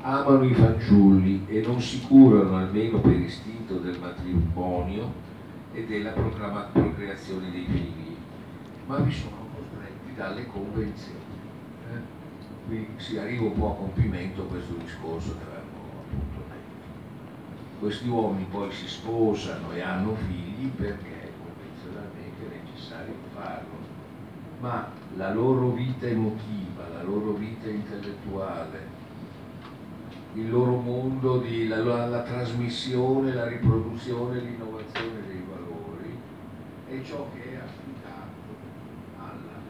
amano i fanciulli e non si curano almeno per istinto del matrimonio e della procreazione dei figli, ma vi sono dalle convenzioni. Eh? Qui si arriva un po' a compimento questo discorso che avevamo appunto detto. Questi uomini poi si sposano e hanno figli perché è convenzionalmente necessario farlo, ma la loro vita emotiva, la loro vita intellettuale, il loro mondo di la, la, la trasmissione, la riproduzione, l'innovazione dei valori è ciò che è affidato alla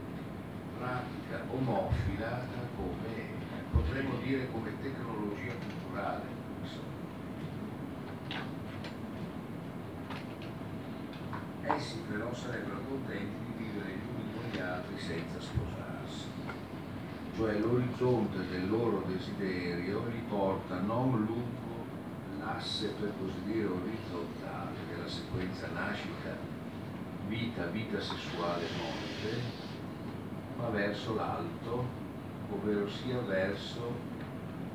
pratica omofila come, potremmo dire come tecnologia culturale. Essi però sarebbero contenti di vivere gli uni con gli altri senza sposarsi cioè l'orizzonte del loro desiderio li porta non lungo l'asse per così dire orizzontale della sequenza nascita, vita, vita sessuale, morte, ma verso l'alto, ovvero sia verso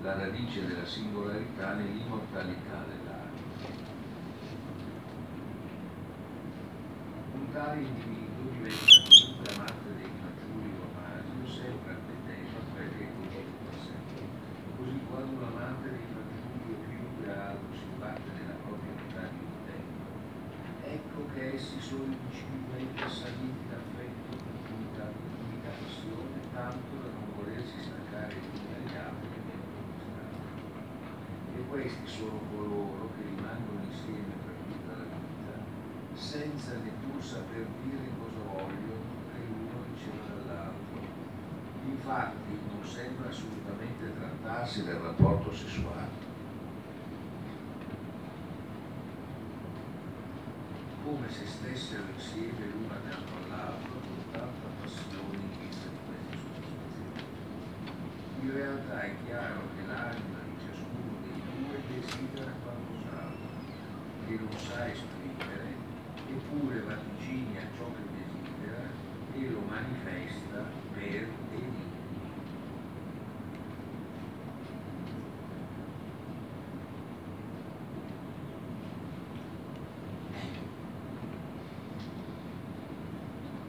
la radice della singolarità nell'immortalità dell'anima. Un tale individuo diventa comunque amante dei fanciulli romani, sempre quando un amante dei fanciulli o chiunque altro si batte nella propria metà di un tempo, ecco che essi sono indicibilmente assaliti d'affetto, intimità, intimità passione, tanto da non volersi staccare gli uni agli altri e meno conquistati. E questi sono coloro che rimangono insieme per tutta la vita, senza neppur saper dire cosa vogliono che l'uno riceva dall'altro. Infatti non sembra assolutamente trattarsi del rapporto sessuale. Come se stessero insieme l'una accanto all'altro con tanta passione in vista di queste soddisfazioni. In realtà è chiaro che l'anima di ciascuno dei due desidera qualcos'altro che non sa esprimere, eppure vaticina ciò che desidera e lo manifesta per e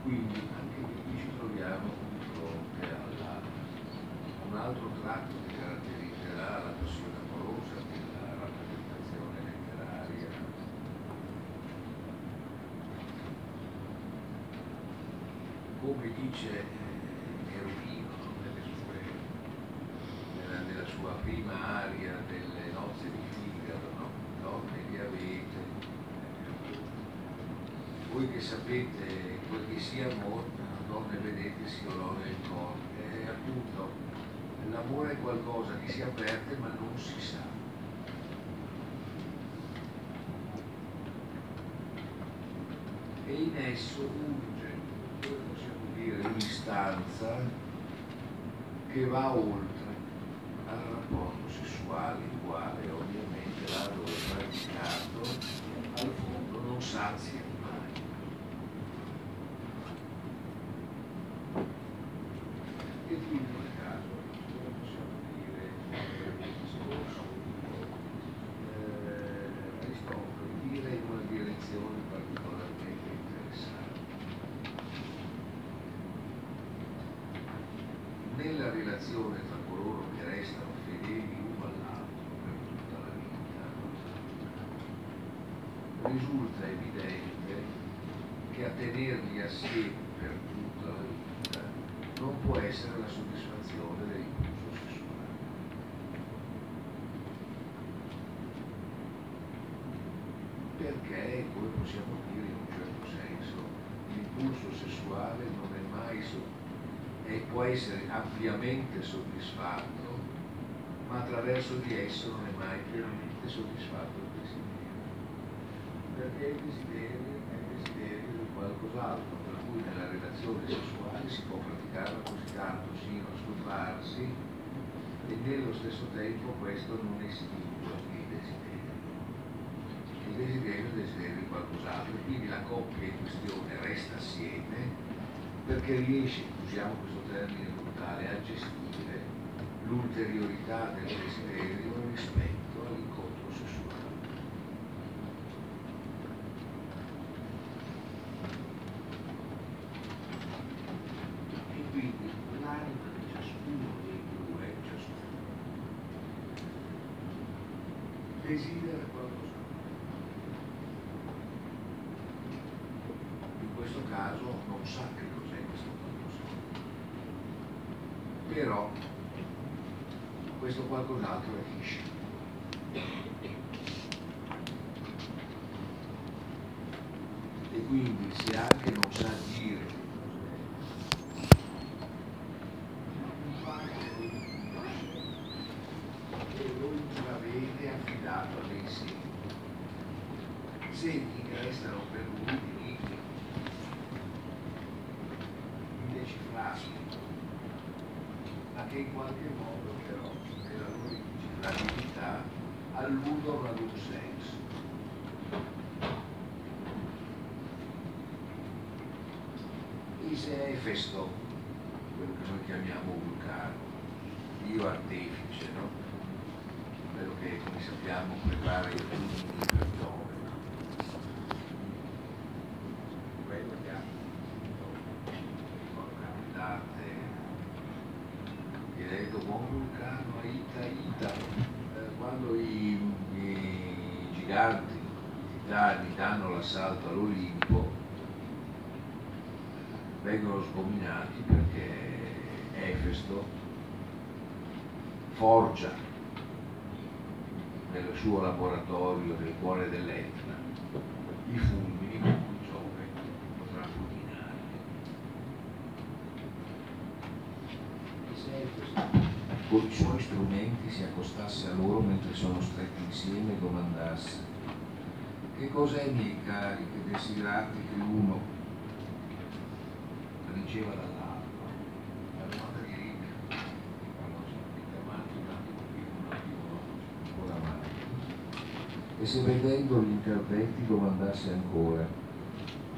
Quindi anche qui ci troviamo di fronte a un altro tratto che caratterizzerà la passione amorosa della rappresentazione letteraria. Come dice Cherubino nelle sue, nella, nella, sua prima aria delle nozze di Figaro, no? donne che avete, voi che sapete quel che sia amore, donne vedete si olore il corpo, e appunto l'amore è qualcosa che si avverte ma non si sa. E in esso possiamo un'istanza che va oltre al rapporto sessuale uguale, ovviamente là dove praticato al fondo non sazia mai. E quindi non è caso, come possiamo dire, nel discorso eh, Aristotele dire in una direzione particolarmente interessante. relazione tra coloro che restano fedeli uno all'altro per tutta la vita, risulta evidente che a tenerli assieme per tutta la vita non può essere la soddisfazione dell'impulso sessuale. Perché, come possiamo dire in un certo senso, l'impulso sessuale non è mai soddisfatto e può essere ampiamente soddisfatto, ma attraverso di esso non è mai pienamente soddisfatto. Perché il desiderio è il desiderio di qualcos'altro, per cui nella relazione sessuale si può praticarla così tanto sino a stufarsi e nello stesso tempo questo non estingue il desiderio. Il desiderio è il desiderio di qualcos'altro, quindi la coppia in questione resta assieme perché riesce, usiamo questo termine brutale, a gestire l'ulteriorità del desiderio rispetto all'incontro sessuale. E quindi l'anima di ciascuno dei due, ciascuno, desidera qualcosa. In questo caso non sa che però questo qualcos'altro agisce. E quindi se anche non sa dire che lui la vede affidato a dei segni, segni che restano per lui enigmi indecifrabili ma che in qualche modo però nella loro incifrabilità alludono ad un senso. E se è Efesto, quello che noi chiamiamo vulcano, dio artefice, no? quello che come sappiamo prepara i figli per Giove, quello che ha l'arte detto buon vulcano, Aita, Aita, eh, quando i, i, giganti, i titani danno l'assalto all'Olimpo, sgominati perché Efesto forgia nel suo laboratorio nel cuore dell'Etna i fulmini con cui Giove potrà fulminare. E se Efesto con i suoi strumenti si accostasse a loro mentre sono stretti insieme e domandasse che cos'è miei cari che desiderate riceva dall'altro la domanda di Rick quando sono avanti un attimo qui un attimo ancora avanti e se vedendo gli interventi domandasse ancora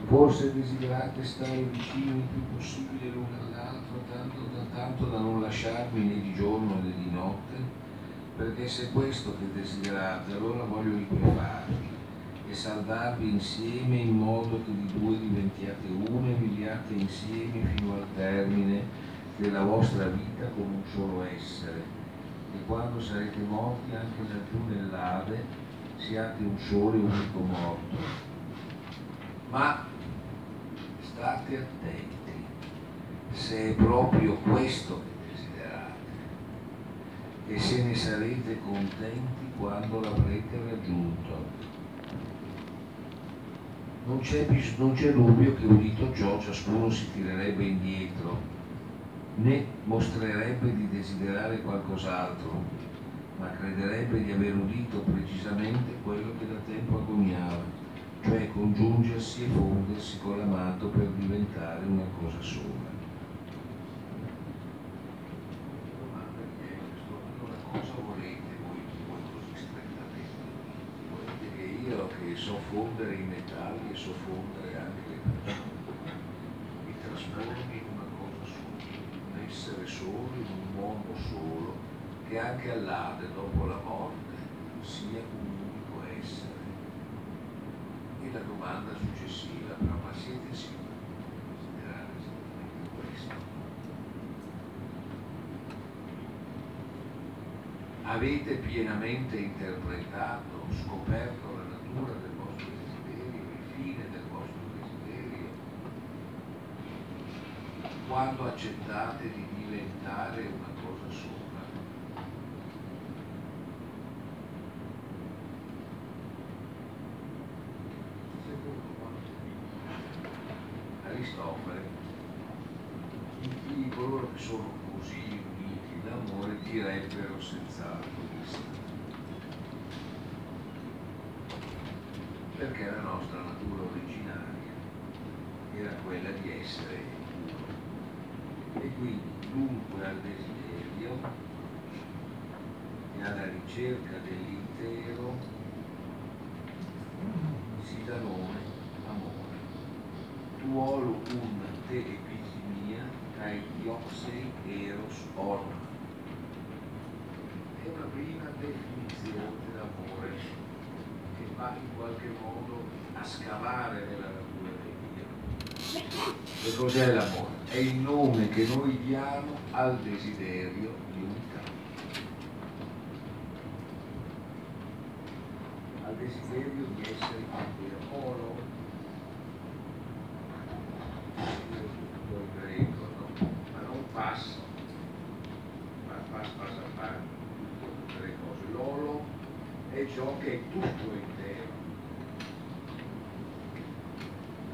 forse desiderate stare vicini il più possibile l'uno all'altro tanto da, tanto da non lasciarmi né di giorno né di notte? Perché se è questo che desiderate allora voglio liquefarvi e saldarvi insieme in modo che di due diventiate uno e viviate insieme fino al termine della vostra vita come un solo essere e quando sarete morti anche laggiù nell'Ade siate un solo e unico morto ma state attenti se è proprio questo che desiderate e se ne sarete contenti quando l'avrete raggiunto. Non c'è, non c'è dubbio che udito ciò ciascuno si tirerebbe indietro, né mostrerebbe di desiderare qualcos'altro, ma crederebbe di aver udito precisamente quello che da tempo agoniava cioè congiungersi e fondersi con l'amato per diventare una cosa sola. cosa volete voi, voi così strettamente? Volete che io che so fondere i metalli e so fondere anche le persone, mi trasformi in una cosa sola, un essere solo, in un uomo solo, che anche all'Ade dopo la morte sia un unico essere la domanda successiva, però ma siete sicuri di considerare esattamente questo? avete pienamente interpretato, scoperto la natura del vostro desiderio, il fine del vostro desiderio, quando accettate di diventare una cosa sola. Aristofane, i coloro che sono così uniti d'amore direbbero senz'altro sì. Perché la nostra natura originaria era quella di essere. E quindi dunque al desiderio e alla ricerca dell'intero si dà nome amore. Tuolo un te episimia cae dioxei eros orma. È una prima definizione dell'amore che va in qualche modo a scavare nella Dio. Che cos'è l'amore? È il nome che noi diamo al desiderio di unità. Al desiderio di essere intero. Oro, tutto il greco, no? ma non passa, ma passa, passa, passa, tutte le cose. L'olo è ciò che è tutto intero,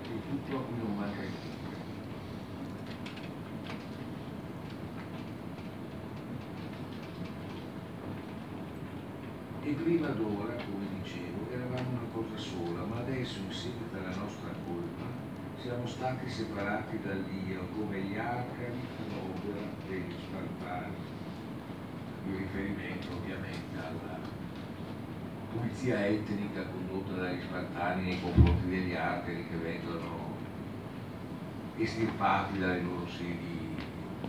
è tutto a cui non manca niente. E prima d'ora, come dicevo, eravamo una cosa sola, ma adesso in seguito alla nostra colpa siamo stati separati da Dio come gli arcadi all'opera degli spartani. In riferimento ovviamente alla pulizia etnica condotta dagli spartani nei confronti degli arcadi che vengono estirpati dalle loro sedi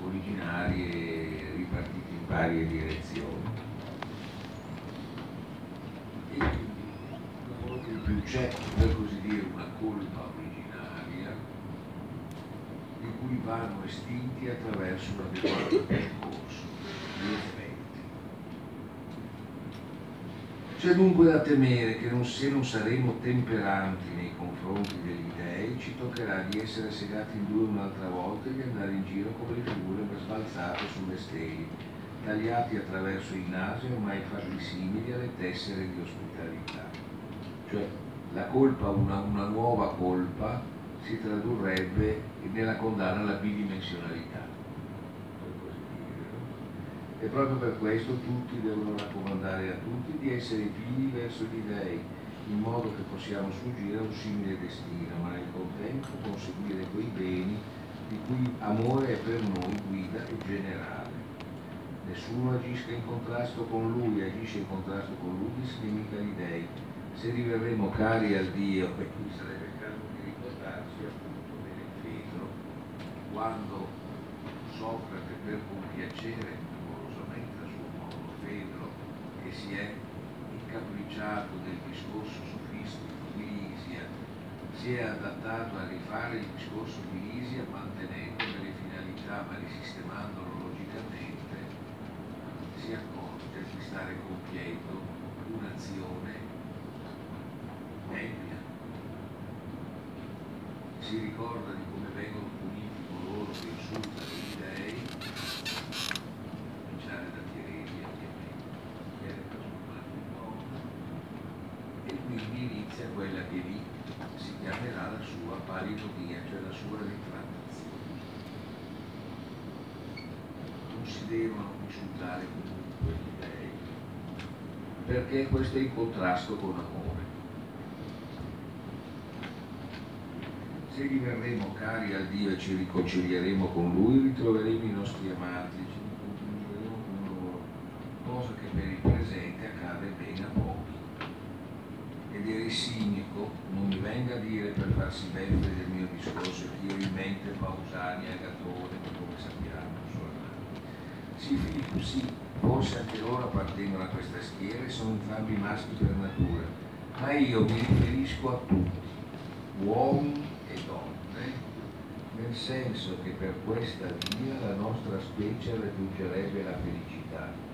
originarie e ripartiti in varie direzioni. E quindi più c'è, per così dire, una colpa originaria di cui vanno estinti attraverso un adeguato percorso di effetti. C'è dunque da temere che non, se non saremo temperanti nei confronti degli dei, ci toccherà di essere segati in due un'altra volta e di andare in giro come le figure sbalzate sulle steli, tagliati attraverso i nasi ormai fatti simili alle tessere di ospitalità. Cioè la colpa, una, una nuova colpa, si tradurrebbe nella condanna alla bidimensionalità. E proprio per questo tutti devono raccomandare a tutti di essere figli verso gli dèi, in modo che possiamo sfuggire a un simile destino, ma nel contempo conseguire quei beni di cui amore è per noi guida e generale. Nessuno agisca in contrasto con lui, agisce in contrasto con lui, si nemica gli dèi. Se diverremo cari al Dio, e qui sarebbe il caso di ricordarsi appunto dell'Efeso, quando Socrate per compiacere amorosamente a suo modo Fedro, che si è incapricciato del discorso sofistico di Lisia, si è adattato a rifare il discorso di Lisia mantenendo le finalità ma risistemandolo logicamente, si accorge di stare compiendo un'azione meglio. Si ricorda di come vengono puniti coloro che insultano gli dei, a cominciare da Tiresi in donna, e quindi inizia quella che lì si chiamerà la sua palidonia, cioè la sua ritrattazione. Non si devono insultare comunque gli dei, perché questo è in contrasto con l'amore. Se diverremo cari a Dio e ci riconcilieremo con Lui, ritroveremo i nostri amati, ci riconcilieremo con loro, cosa che per il presente accade ben a pochi. Ed eri cinico, non mi venga a dire per farsi beffe del mio discorso che io in mente Pausani e Agatone, come sappiamo sono. Sì, Filippo, sì, forse anche loro appartengono a questa schiera e sono entrambi maschi per natura, ma io mi riferisco a tutti, uomini nel senso che per questa via la nostra specie raggiungerebbe la felicità,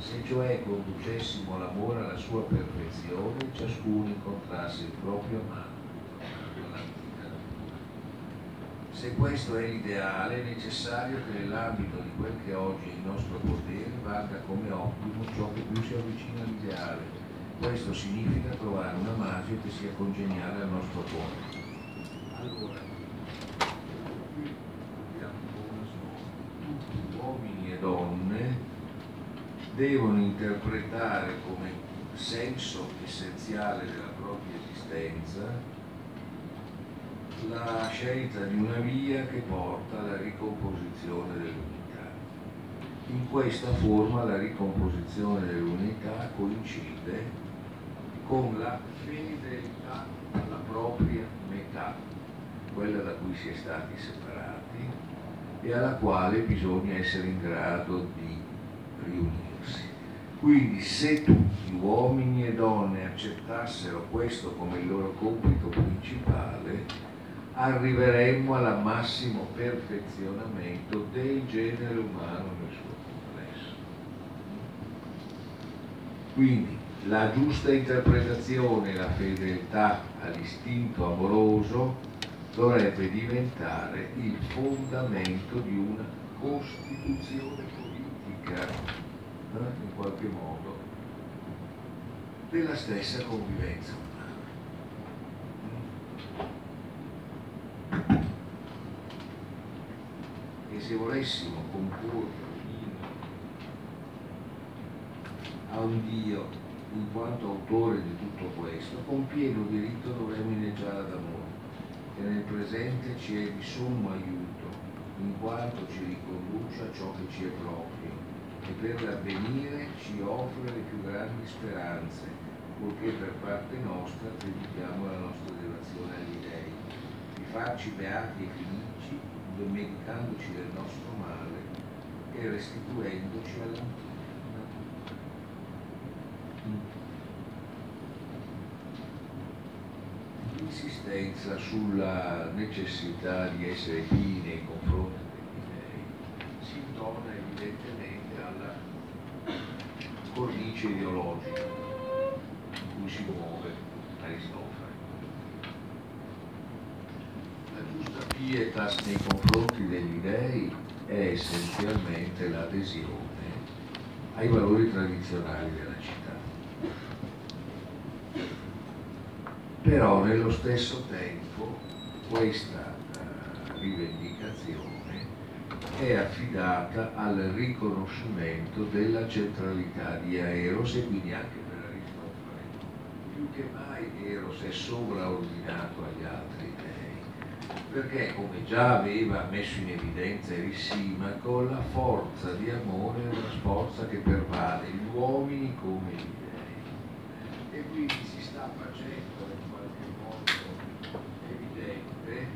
Se cioè conducessimo l'amore alla sua perfezione, ciascuno incontrasse il proprio amante. Se questo è l'ideale, è necessario che nell'ambito di quel che oggi è il nostro potere valga come ottimo ciò che più si avvicina all'ideale. Questo significa trovare una magia che sia congeniale al nostro cuore. Allora, qui abbiamo una tutti uomini e donne devono interpretare come senso essenziale della propria esistenza la scelta di una via che porta alla ricomposizione dell'unità. In questa forma la ricomposizione dell'unità coincide con la fedeltà alla propria metà, quella da cui si è stati separati e alla quale bisogna essere in grado di riunirsi. Quindi se tutti, uomini e donne, accettassero questo come il loro compito principale, arriveremmo al massimo perfezionamento del genere umano nel suo complesso. Quindi la giusta interpretazione la fedeltà all'istinto amoroso dovrebbe diventare il fondamento di una costituzione politica, eh, in qualche modo, della stessa convivenza se volessimo comporre a un Dio in quanto autore di tutto questo, con pieno diritto dovremmo inneggiare ad amore, che nel presente ci è di sommo aiuto, in quanto ci riconduce a ciò che ci è proprio, e per l'avvenire ci offre le più grandi speranze, purché per parte nostra dedichiamo la nostra devozione agli dei, di farci beati e felici dimenticandoci del nostro male e restituendoci all'antica natura. L'insistenza sulla necessità di essere pieni nei confronti degli dei si intona evidentemente alla cornice ideologica in cui si muove Aristotele. pietas nei confronti degli dei è essenzialmente l'adesione ai valori tradizionali della città. Però nello stesso tempo questa uh, rivendicazione è affidata al riconoscimento della centralità di Eros e quindi anche per Aristotele. Più che mai Eros è sovraordinato agli altri perché come già aveva messo in evidenza Erissimaco, la forza di amore è una forza che pervade gli uomini come gli dei. E quindi si sta facendo in qualche modo evidente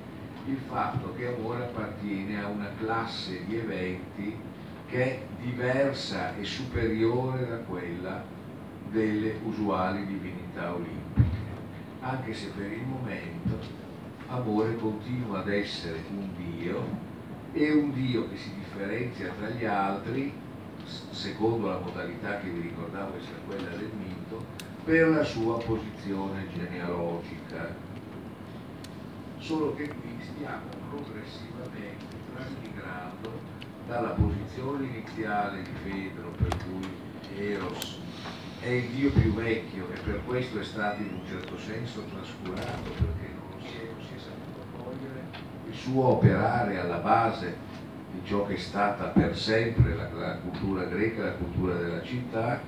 il fatto che amore appartiene a una classe di eventi che è diversa e superiore da quella delle usuali divinità olimpiche, anche se per il momento amore continua ad essere un Dio e un Dio che si differenzia tra gli altri, secondo la modalità che vi ricordavo essere quella del mito, per la sua posizione genealogica. Solo che qui stiamo progressivamente trasmigrando dalla posizione iniziale di Fedro, per cui Eros è il Dio più vecchio e per questo è stato in un certo senso trascurato, perché suo operare alla base di ciò che è stata per sempre la, la cultura greca, la cultura della città,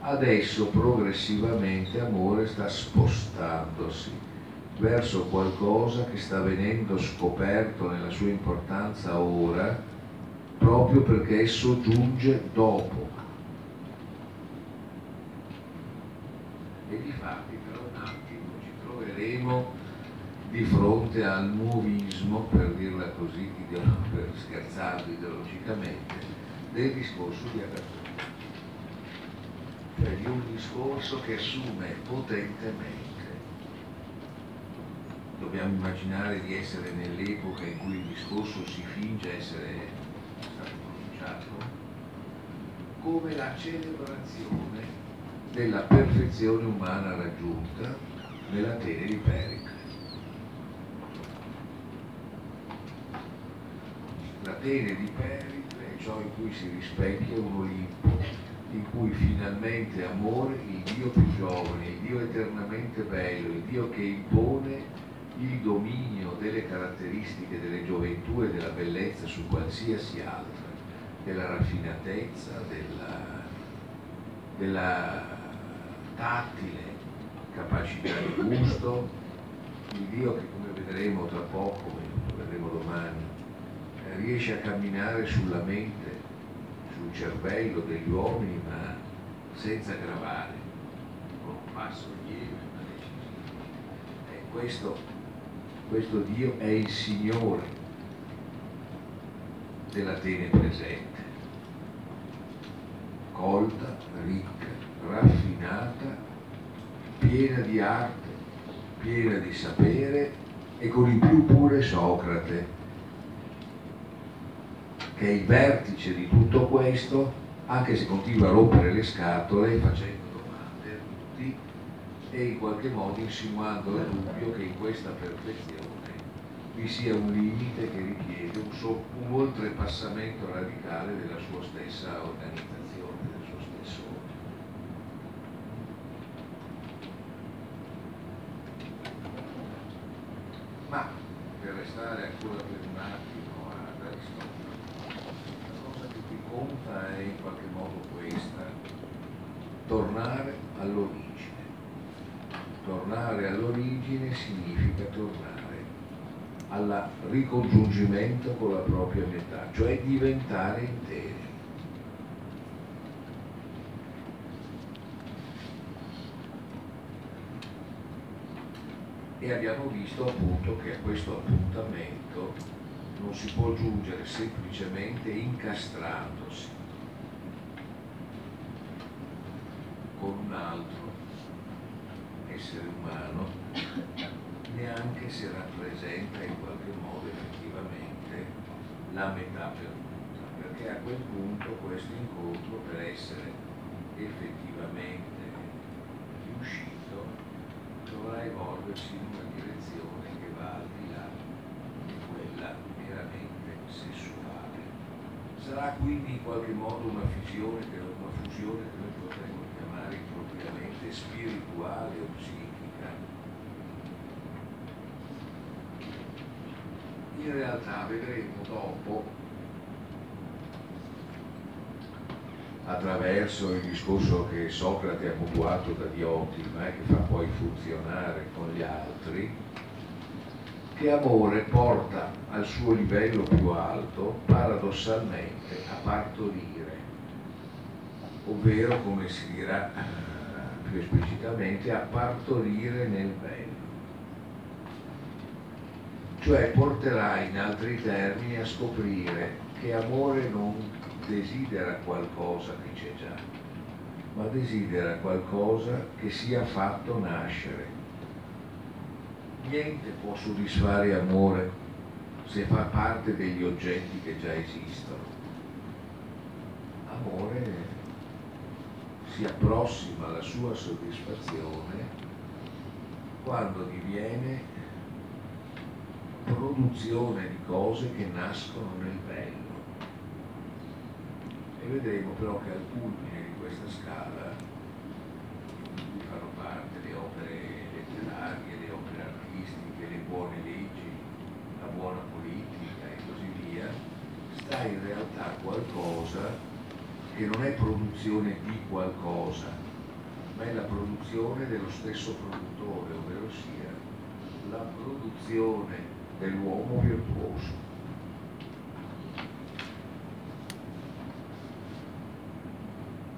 adesso progressivamente amore sta spostandosi verso qualcosa che sta venendo scoperto nella sua importanza ora, proprio perché esso giunge dopo. E di fatti per un attimo ci troveremo di fronte al nuovismo, per dirla così, per scherzarlo ideologicamente, del discorso di Agatone. Cioè di un discorso che assume potentemente. Dobbiamo immaginare di essere nell'epoca in cui il discorso si finge essere stato pronunciato come la celebrazione della perfezione umana raggiunta nell'Atene di Pericle. L'Atene di Pericle è ciò in cui si rispecchia un Olimpo, in cui finalmente amore, il Dio più giovane, il Dio eternamente bello, il Dio che impone il dominio delle caratteristiche delle gioventù e della bellezza su qualsiasi altra, della raffinatezza, della, della tattile capacità di gusto, il Dio che come vedremo tra poco, come vedremo domani, eh, riesce a camminare sulla mente, sul cervello degli uomini, ma senza gravare, con un passo lieve, ma decisivo. E questo questo Dio è il Signore dell'Atene presente, colta, ricca, raffinata, piena di arte, piena di sapere e con il più pure Socrate, che è il vertice di tutto questo, anche se continua a rompere le scatole facendo e in qualche modo insinuando il dubbio che in questa perfezione vi sia un limite che richiede un, so, un oltrepassamento radicale della sua stessa organizzazione, del suo stesso Ma per restare ancora per un attimo ad Aristotele, la cosa che qui conta è in qualche modo questa, tornare all'origine tornare all'origine significa tornare al ricongiungimento con la propria metà, cioè diventare interi. E abbiamo visto appunto che a questo appuntamento non si può giungere semplicemente incastrandosi con un altro essere umano neanche se rappresenta in qualche modo effettivamente la metà perduta, perché a quel punto questo incontro per essere effettivamente riuscito dovrà evolversi in una direzione che va al di là di quella meramente sessuale. Sarà quindi in qualche modo una fusione, una fusione che noi potremmo chiamare impropriamente spirituale o psichica, in realtà vedremo dopo, attraverso il discorso che Socrate ha mutuato da Diotima e che fa poi funzionare con gli altri, che amore porta al suo livello più alto paradossalmente a partorire, ovvero come si dirà più esplicitamente a partorire nel bello. Cioè porterà in altri termini a scoprire che amore non desidera qualcosa che c'è già, ma desidera qualcosa che sia fatto nascere. Niente può soddisfare amore se fa parte degli oggetti che già esistono. Amore si approssima alla sua soddisfazione quando diviene produzione di cose che nascono nel bello. E vedremo però che al culmine di questa scala, in cui fanno parte le opere letterarie, le opere artistiche, le buone leggi, la buona politica e così via, sta in realtà qualcosa che non è produzione di qualcosa, ma è la produzione dello stesso produttore, ovvero sia la produzione dell'uomo virtuoso.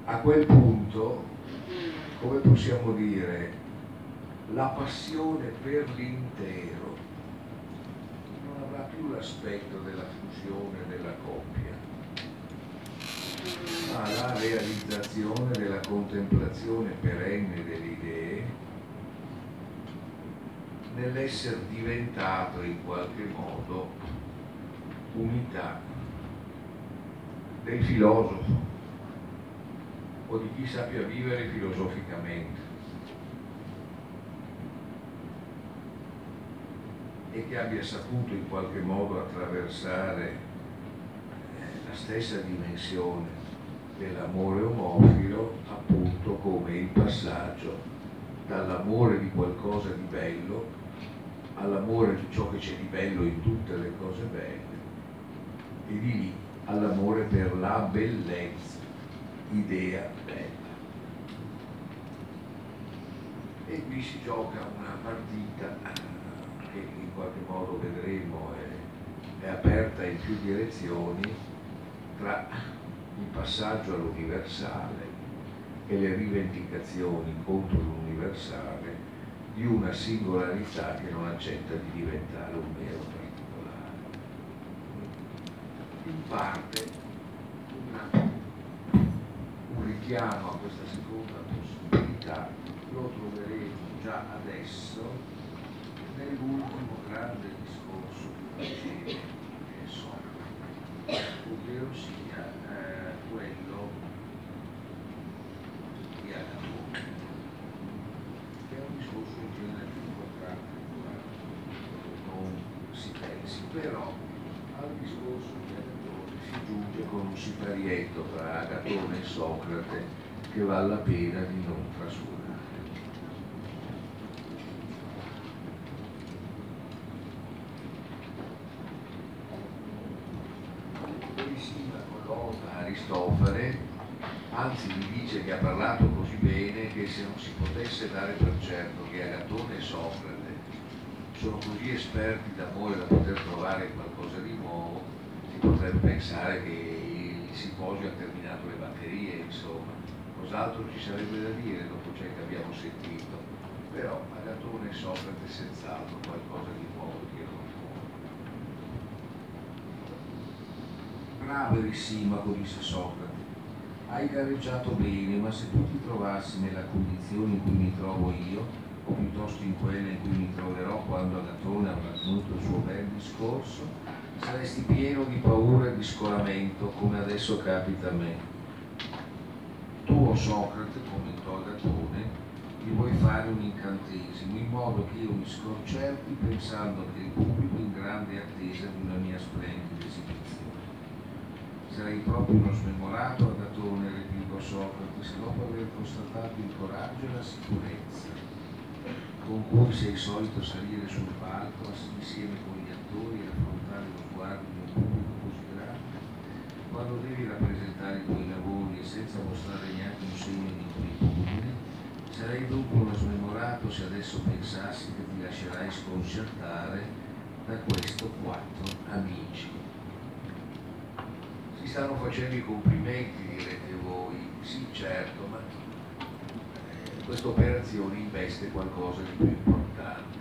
A quel punto, come possiamo dire, la passione per l'intero non avrà più l'aspetto della fusione della coppia, alla realizzazione della contemplazione perenne delle idee nell'essere diventato in qualche modo unità del filosofo, o di chi sappia vivere filosoficamente. E che abbia saputo in qualche modo attraversare eh, la stessa dimensione dell'amore omofilo appunto come il passaggio dall'amore di qualcosa di bello all'amore di ciò che c'è di bello in tutte le cose belle e di lì all'amore per la bellezza, idea bella. E qui si gioca una partita che in qualche modo vedremo è, è aperta in più direzioni tra il passaggio all'universale e le rivendicazioni contro l'universale di una singolarità che non accetta di diventare un mero particolare. In parte una, un richiamo a questa seconda possibilità lo troveremo già adesso nell'ultimo grande discorso che faceva Socrate, ovvero sia eh, quello di Agatone, che è un discorso in genere più importante non si pensi, però al discorso di Agatone si giunge con un siparietto tra Agatone e Socrate che vale la pena di non trascurare. Aristofane, anzi gli dice che ha parlato così bene che se non si potesse dare per certo che Agatone e Socrate sono così esperti d'amore da poter trovare qualcosa di nuovo, si potrebbe pensare che il simposio ha terminato le batterie, insomma, cos'altro ci sarebbe da dire dopo ciò che abbiamo sentito, però Agatone e Socrate senz'altro qualcosa di nuovo dicono Bravo Erisimaco, disse Socrate, hai gareggiato bene, ma se tu ti trovassi nella condizione in cui mi trovo io, piuttosto in quella in cui mi troverò quando Agatone avrà tenuto il suo bel discorso, saresti pieno di paura e di scolamento, come adesso capita a me. Tu, o Socrate, commentò Agatone, mi vuoi fare un incantesimo, in modo che io mi sconcerti pensando che il pubblico in grande attesa di una mia splendida esibizione sarei proprio uno smemorato Agatone, replicò Socrate, se dopo aver constatato il coraggio e la sicurezza con cui sei solito salire sul palco insieme con gli attori e affrontare lo sguardo di un pubblico così grande, quando devi rappresentare i tuoi lavori senza mostrare neanche un segno di inquietudine, sarei dunque uno smemorato se adesso pensassi che ti lascerai sconcertare da questo quattro amici mi stanno facendo i complimenti, direte voi. Sì, certo, ma eh, questa operazione investe qualcosa di più importante.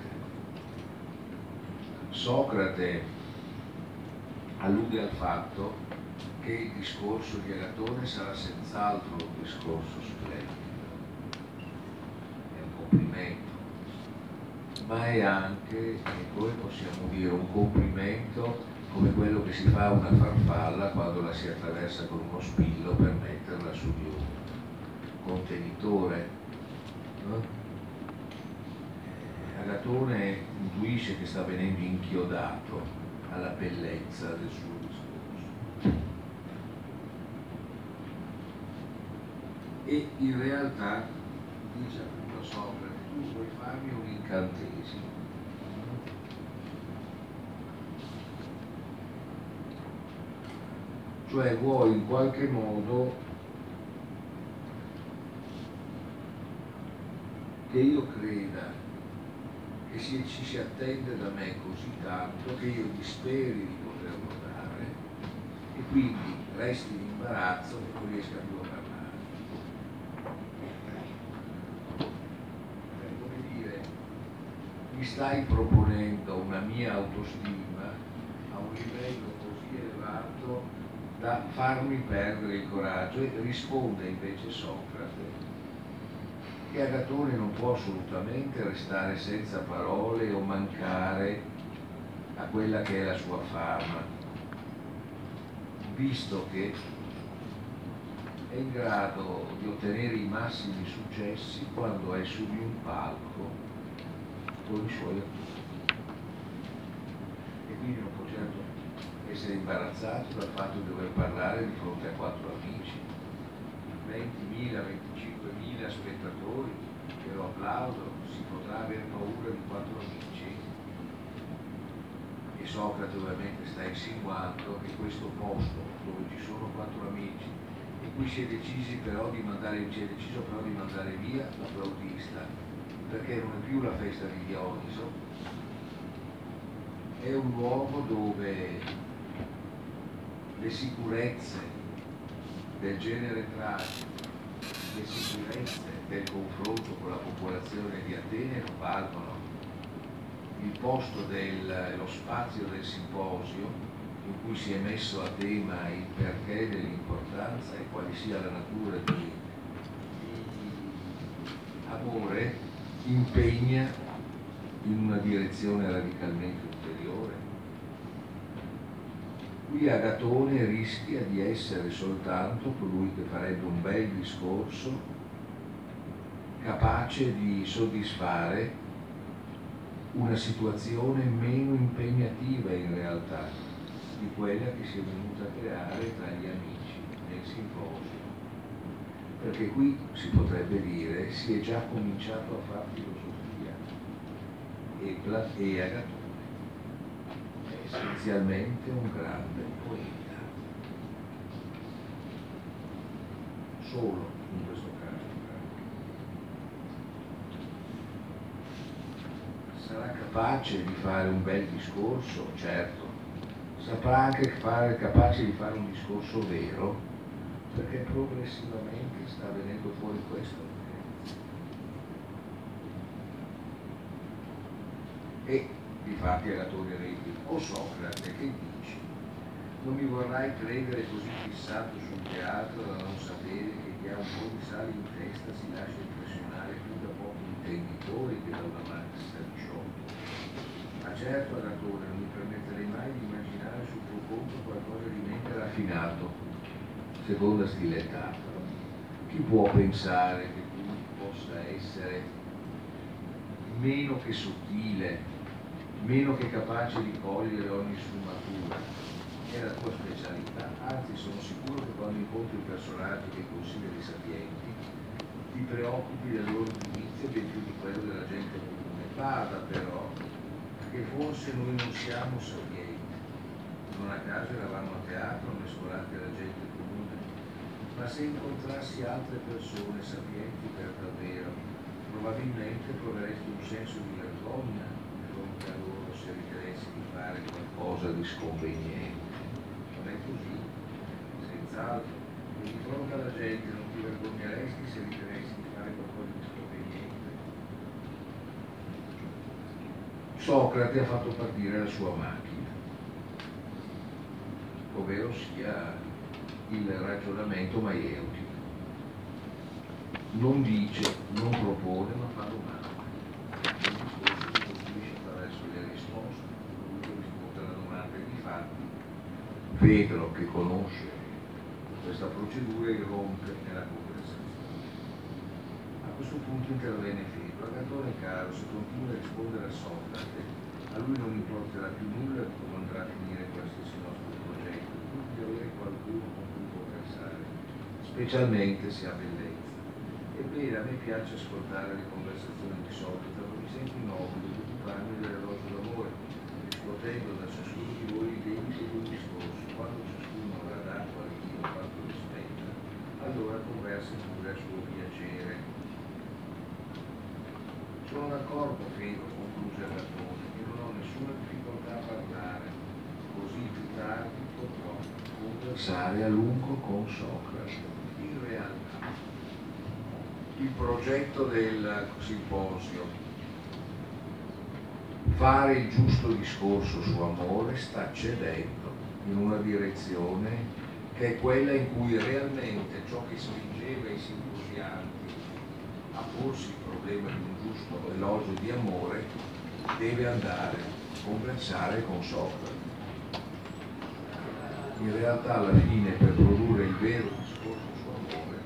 Socrate allude al fatto che il discorso di Agatone sarà senz'altro un discorso splendido, è un complimento, ma è anche, e poi possiamo dire, un complimento come quello che si fa a una farfalla quando la si attraversa con uno spillo per metterla su di un contenitore. No? Eh, Agatone intuisce che sta venendo inchiodato alla bellezza del suo discorso. E in realtà dice appunto Socrate, tu vuoi farmi un incantesimo cioè vuoi in qualche modo che io creda che si, ci si attende da me così tanto che io disperi di poterlo dare e quindi resti in imbarazzo e non riesca più a parlare. come dire, mi stai proponendo una mia autostima a un livello così elevato da farmi perdere il coraggio e risponde invece Socrate che Agatone non può assolutamente restare senza parole o mancare a quella che è la sua fama, visto che è in grado di ottenere i massimi successi quando è su di un palco con i suoi attori. E quindi non può certo essere imbarazzato dal fatto di dover parlare di fronte a quattro amici, 20.000, 25.000 spettatori che lo applaudono, si potrà avere paura di quattro amici. E Socrate ovviamente sta insinuando che questo posto dove ci sono quattro amici cui si è, mandare, si è deciso però di mandare via l'applaudista, perché non è più la festa di Dioniso, è un luogo dove le sicurezze del genere tragico, le sicurezze del confronto con la popolazione di Atene non valgono. Il posto dello spazio del simposio in cui si è messo a tema il perché dell'importanza e quale sia la natura di amore, impegna in una direzione radicalmente Qui Agatone rischia di essere soltanto colui che farebbe un bel discorso capace di soddisfare una situazione meno impegnativa in realtà di quella che si è venuta a creare tra gli amici nel simposio. Perché qui si potrebbe dire si è già cominciato a fare filosofia e, e Agatone essenzialmente un grande poeta. Solo in questo caso. Sarà capace di fare un bel discorso? Certo saprà anche fare, capace di fare un discorso vero, perché progressivamente sta venendo fuori questo. E di fatti Agatone replica, o Socrate, che dici? Non mi vorrai credere così fissato sul teatro da non sapere che chi ha un po' di sale in testa si lascia impressionare più da pochi intenditori che da una massa di sciolti. Ma certo Agatone non mi permetterei mai di immaginare conto qualcosa di mente raffinato, seconda stilettata. Chi può pensare che tu possa essere meno che sottile, meno che capace di cogliere ogni sfumatura? È la tua specialità, anzi sono sicuro che quando incontri personaggi che consideri sapienti, ti preoccupi del loro giudizio ben più di quello della gente comune. Bada però che forse noi non siamo sapienti non a caso eravamo a teatro mescolati alla gente comune, ma se incontrassi altre persone sapienti per davvero, probabilmente proveresti un senso di vergogna di fronte a loro se ritenessi di fare qualcosa di sconveniente. Non è così, senz'altro. Di fronte alla gente non ti vergogneresti se ritenessi di fare qualcosa di sconveniente. Socrate ha fatto partire la sua macchina ovvero sia il ragionamento maieutico. Non dice, non propone, ma fa domande. Il discorso si costruisce attraverso le risposte, lui risponde alla domanda e di fatti Pedro che conosce questa procedura irrompe nella conversazione. A questo punto interviene Fedro, Agatone caro, se continua a rispondere a Socrate, a lui non importerà più nulla di come andrà a finire qualsiasi nostro avere qualcuno con cui conversare, specialmente se ha bellezza. Ebbene, a me piace ascoltare le conversazioni di Socrate, ma mi sento di occuparmi dell'elogio d'amore, riscuotendo da ciascuno di voi i limiti di un discorso. Quando ciascuno avrà dato al Dio quanto rispetta, allora conversi pure a suo piacere. Sono d'accordo, Fego, concluse Platone, che non ho nessuna difficoltà a parlare, così più tardi potrò conversare a lungo con Socrate. In realtà il progetto del simposio fare il giusto discorso su amore sta cedendo in una direzione che è quella in cui realmente ciò che spingeva i simposianti a porsi il problema di un giusto elogio di amore deve andare a conversare con Socrate. In realtà alla fine per produrre il vero discorso su amore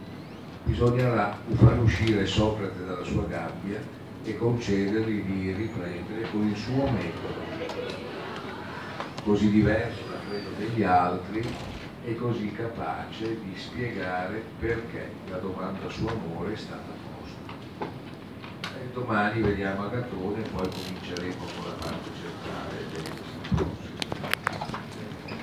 bisognerà far uscire Socrate dalla sua gabbia e concedergli di riprendere con il suo metodo, così diverso da quello degli altri e così capace di spiegare perché la domanda su amore è stata posta. E domani vediamo Agatone e poi cominceremo con la parte centrale del discorso.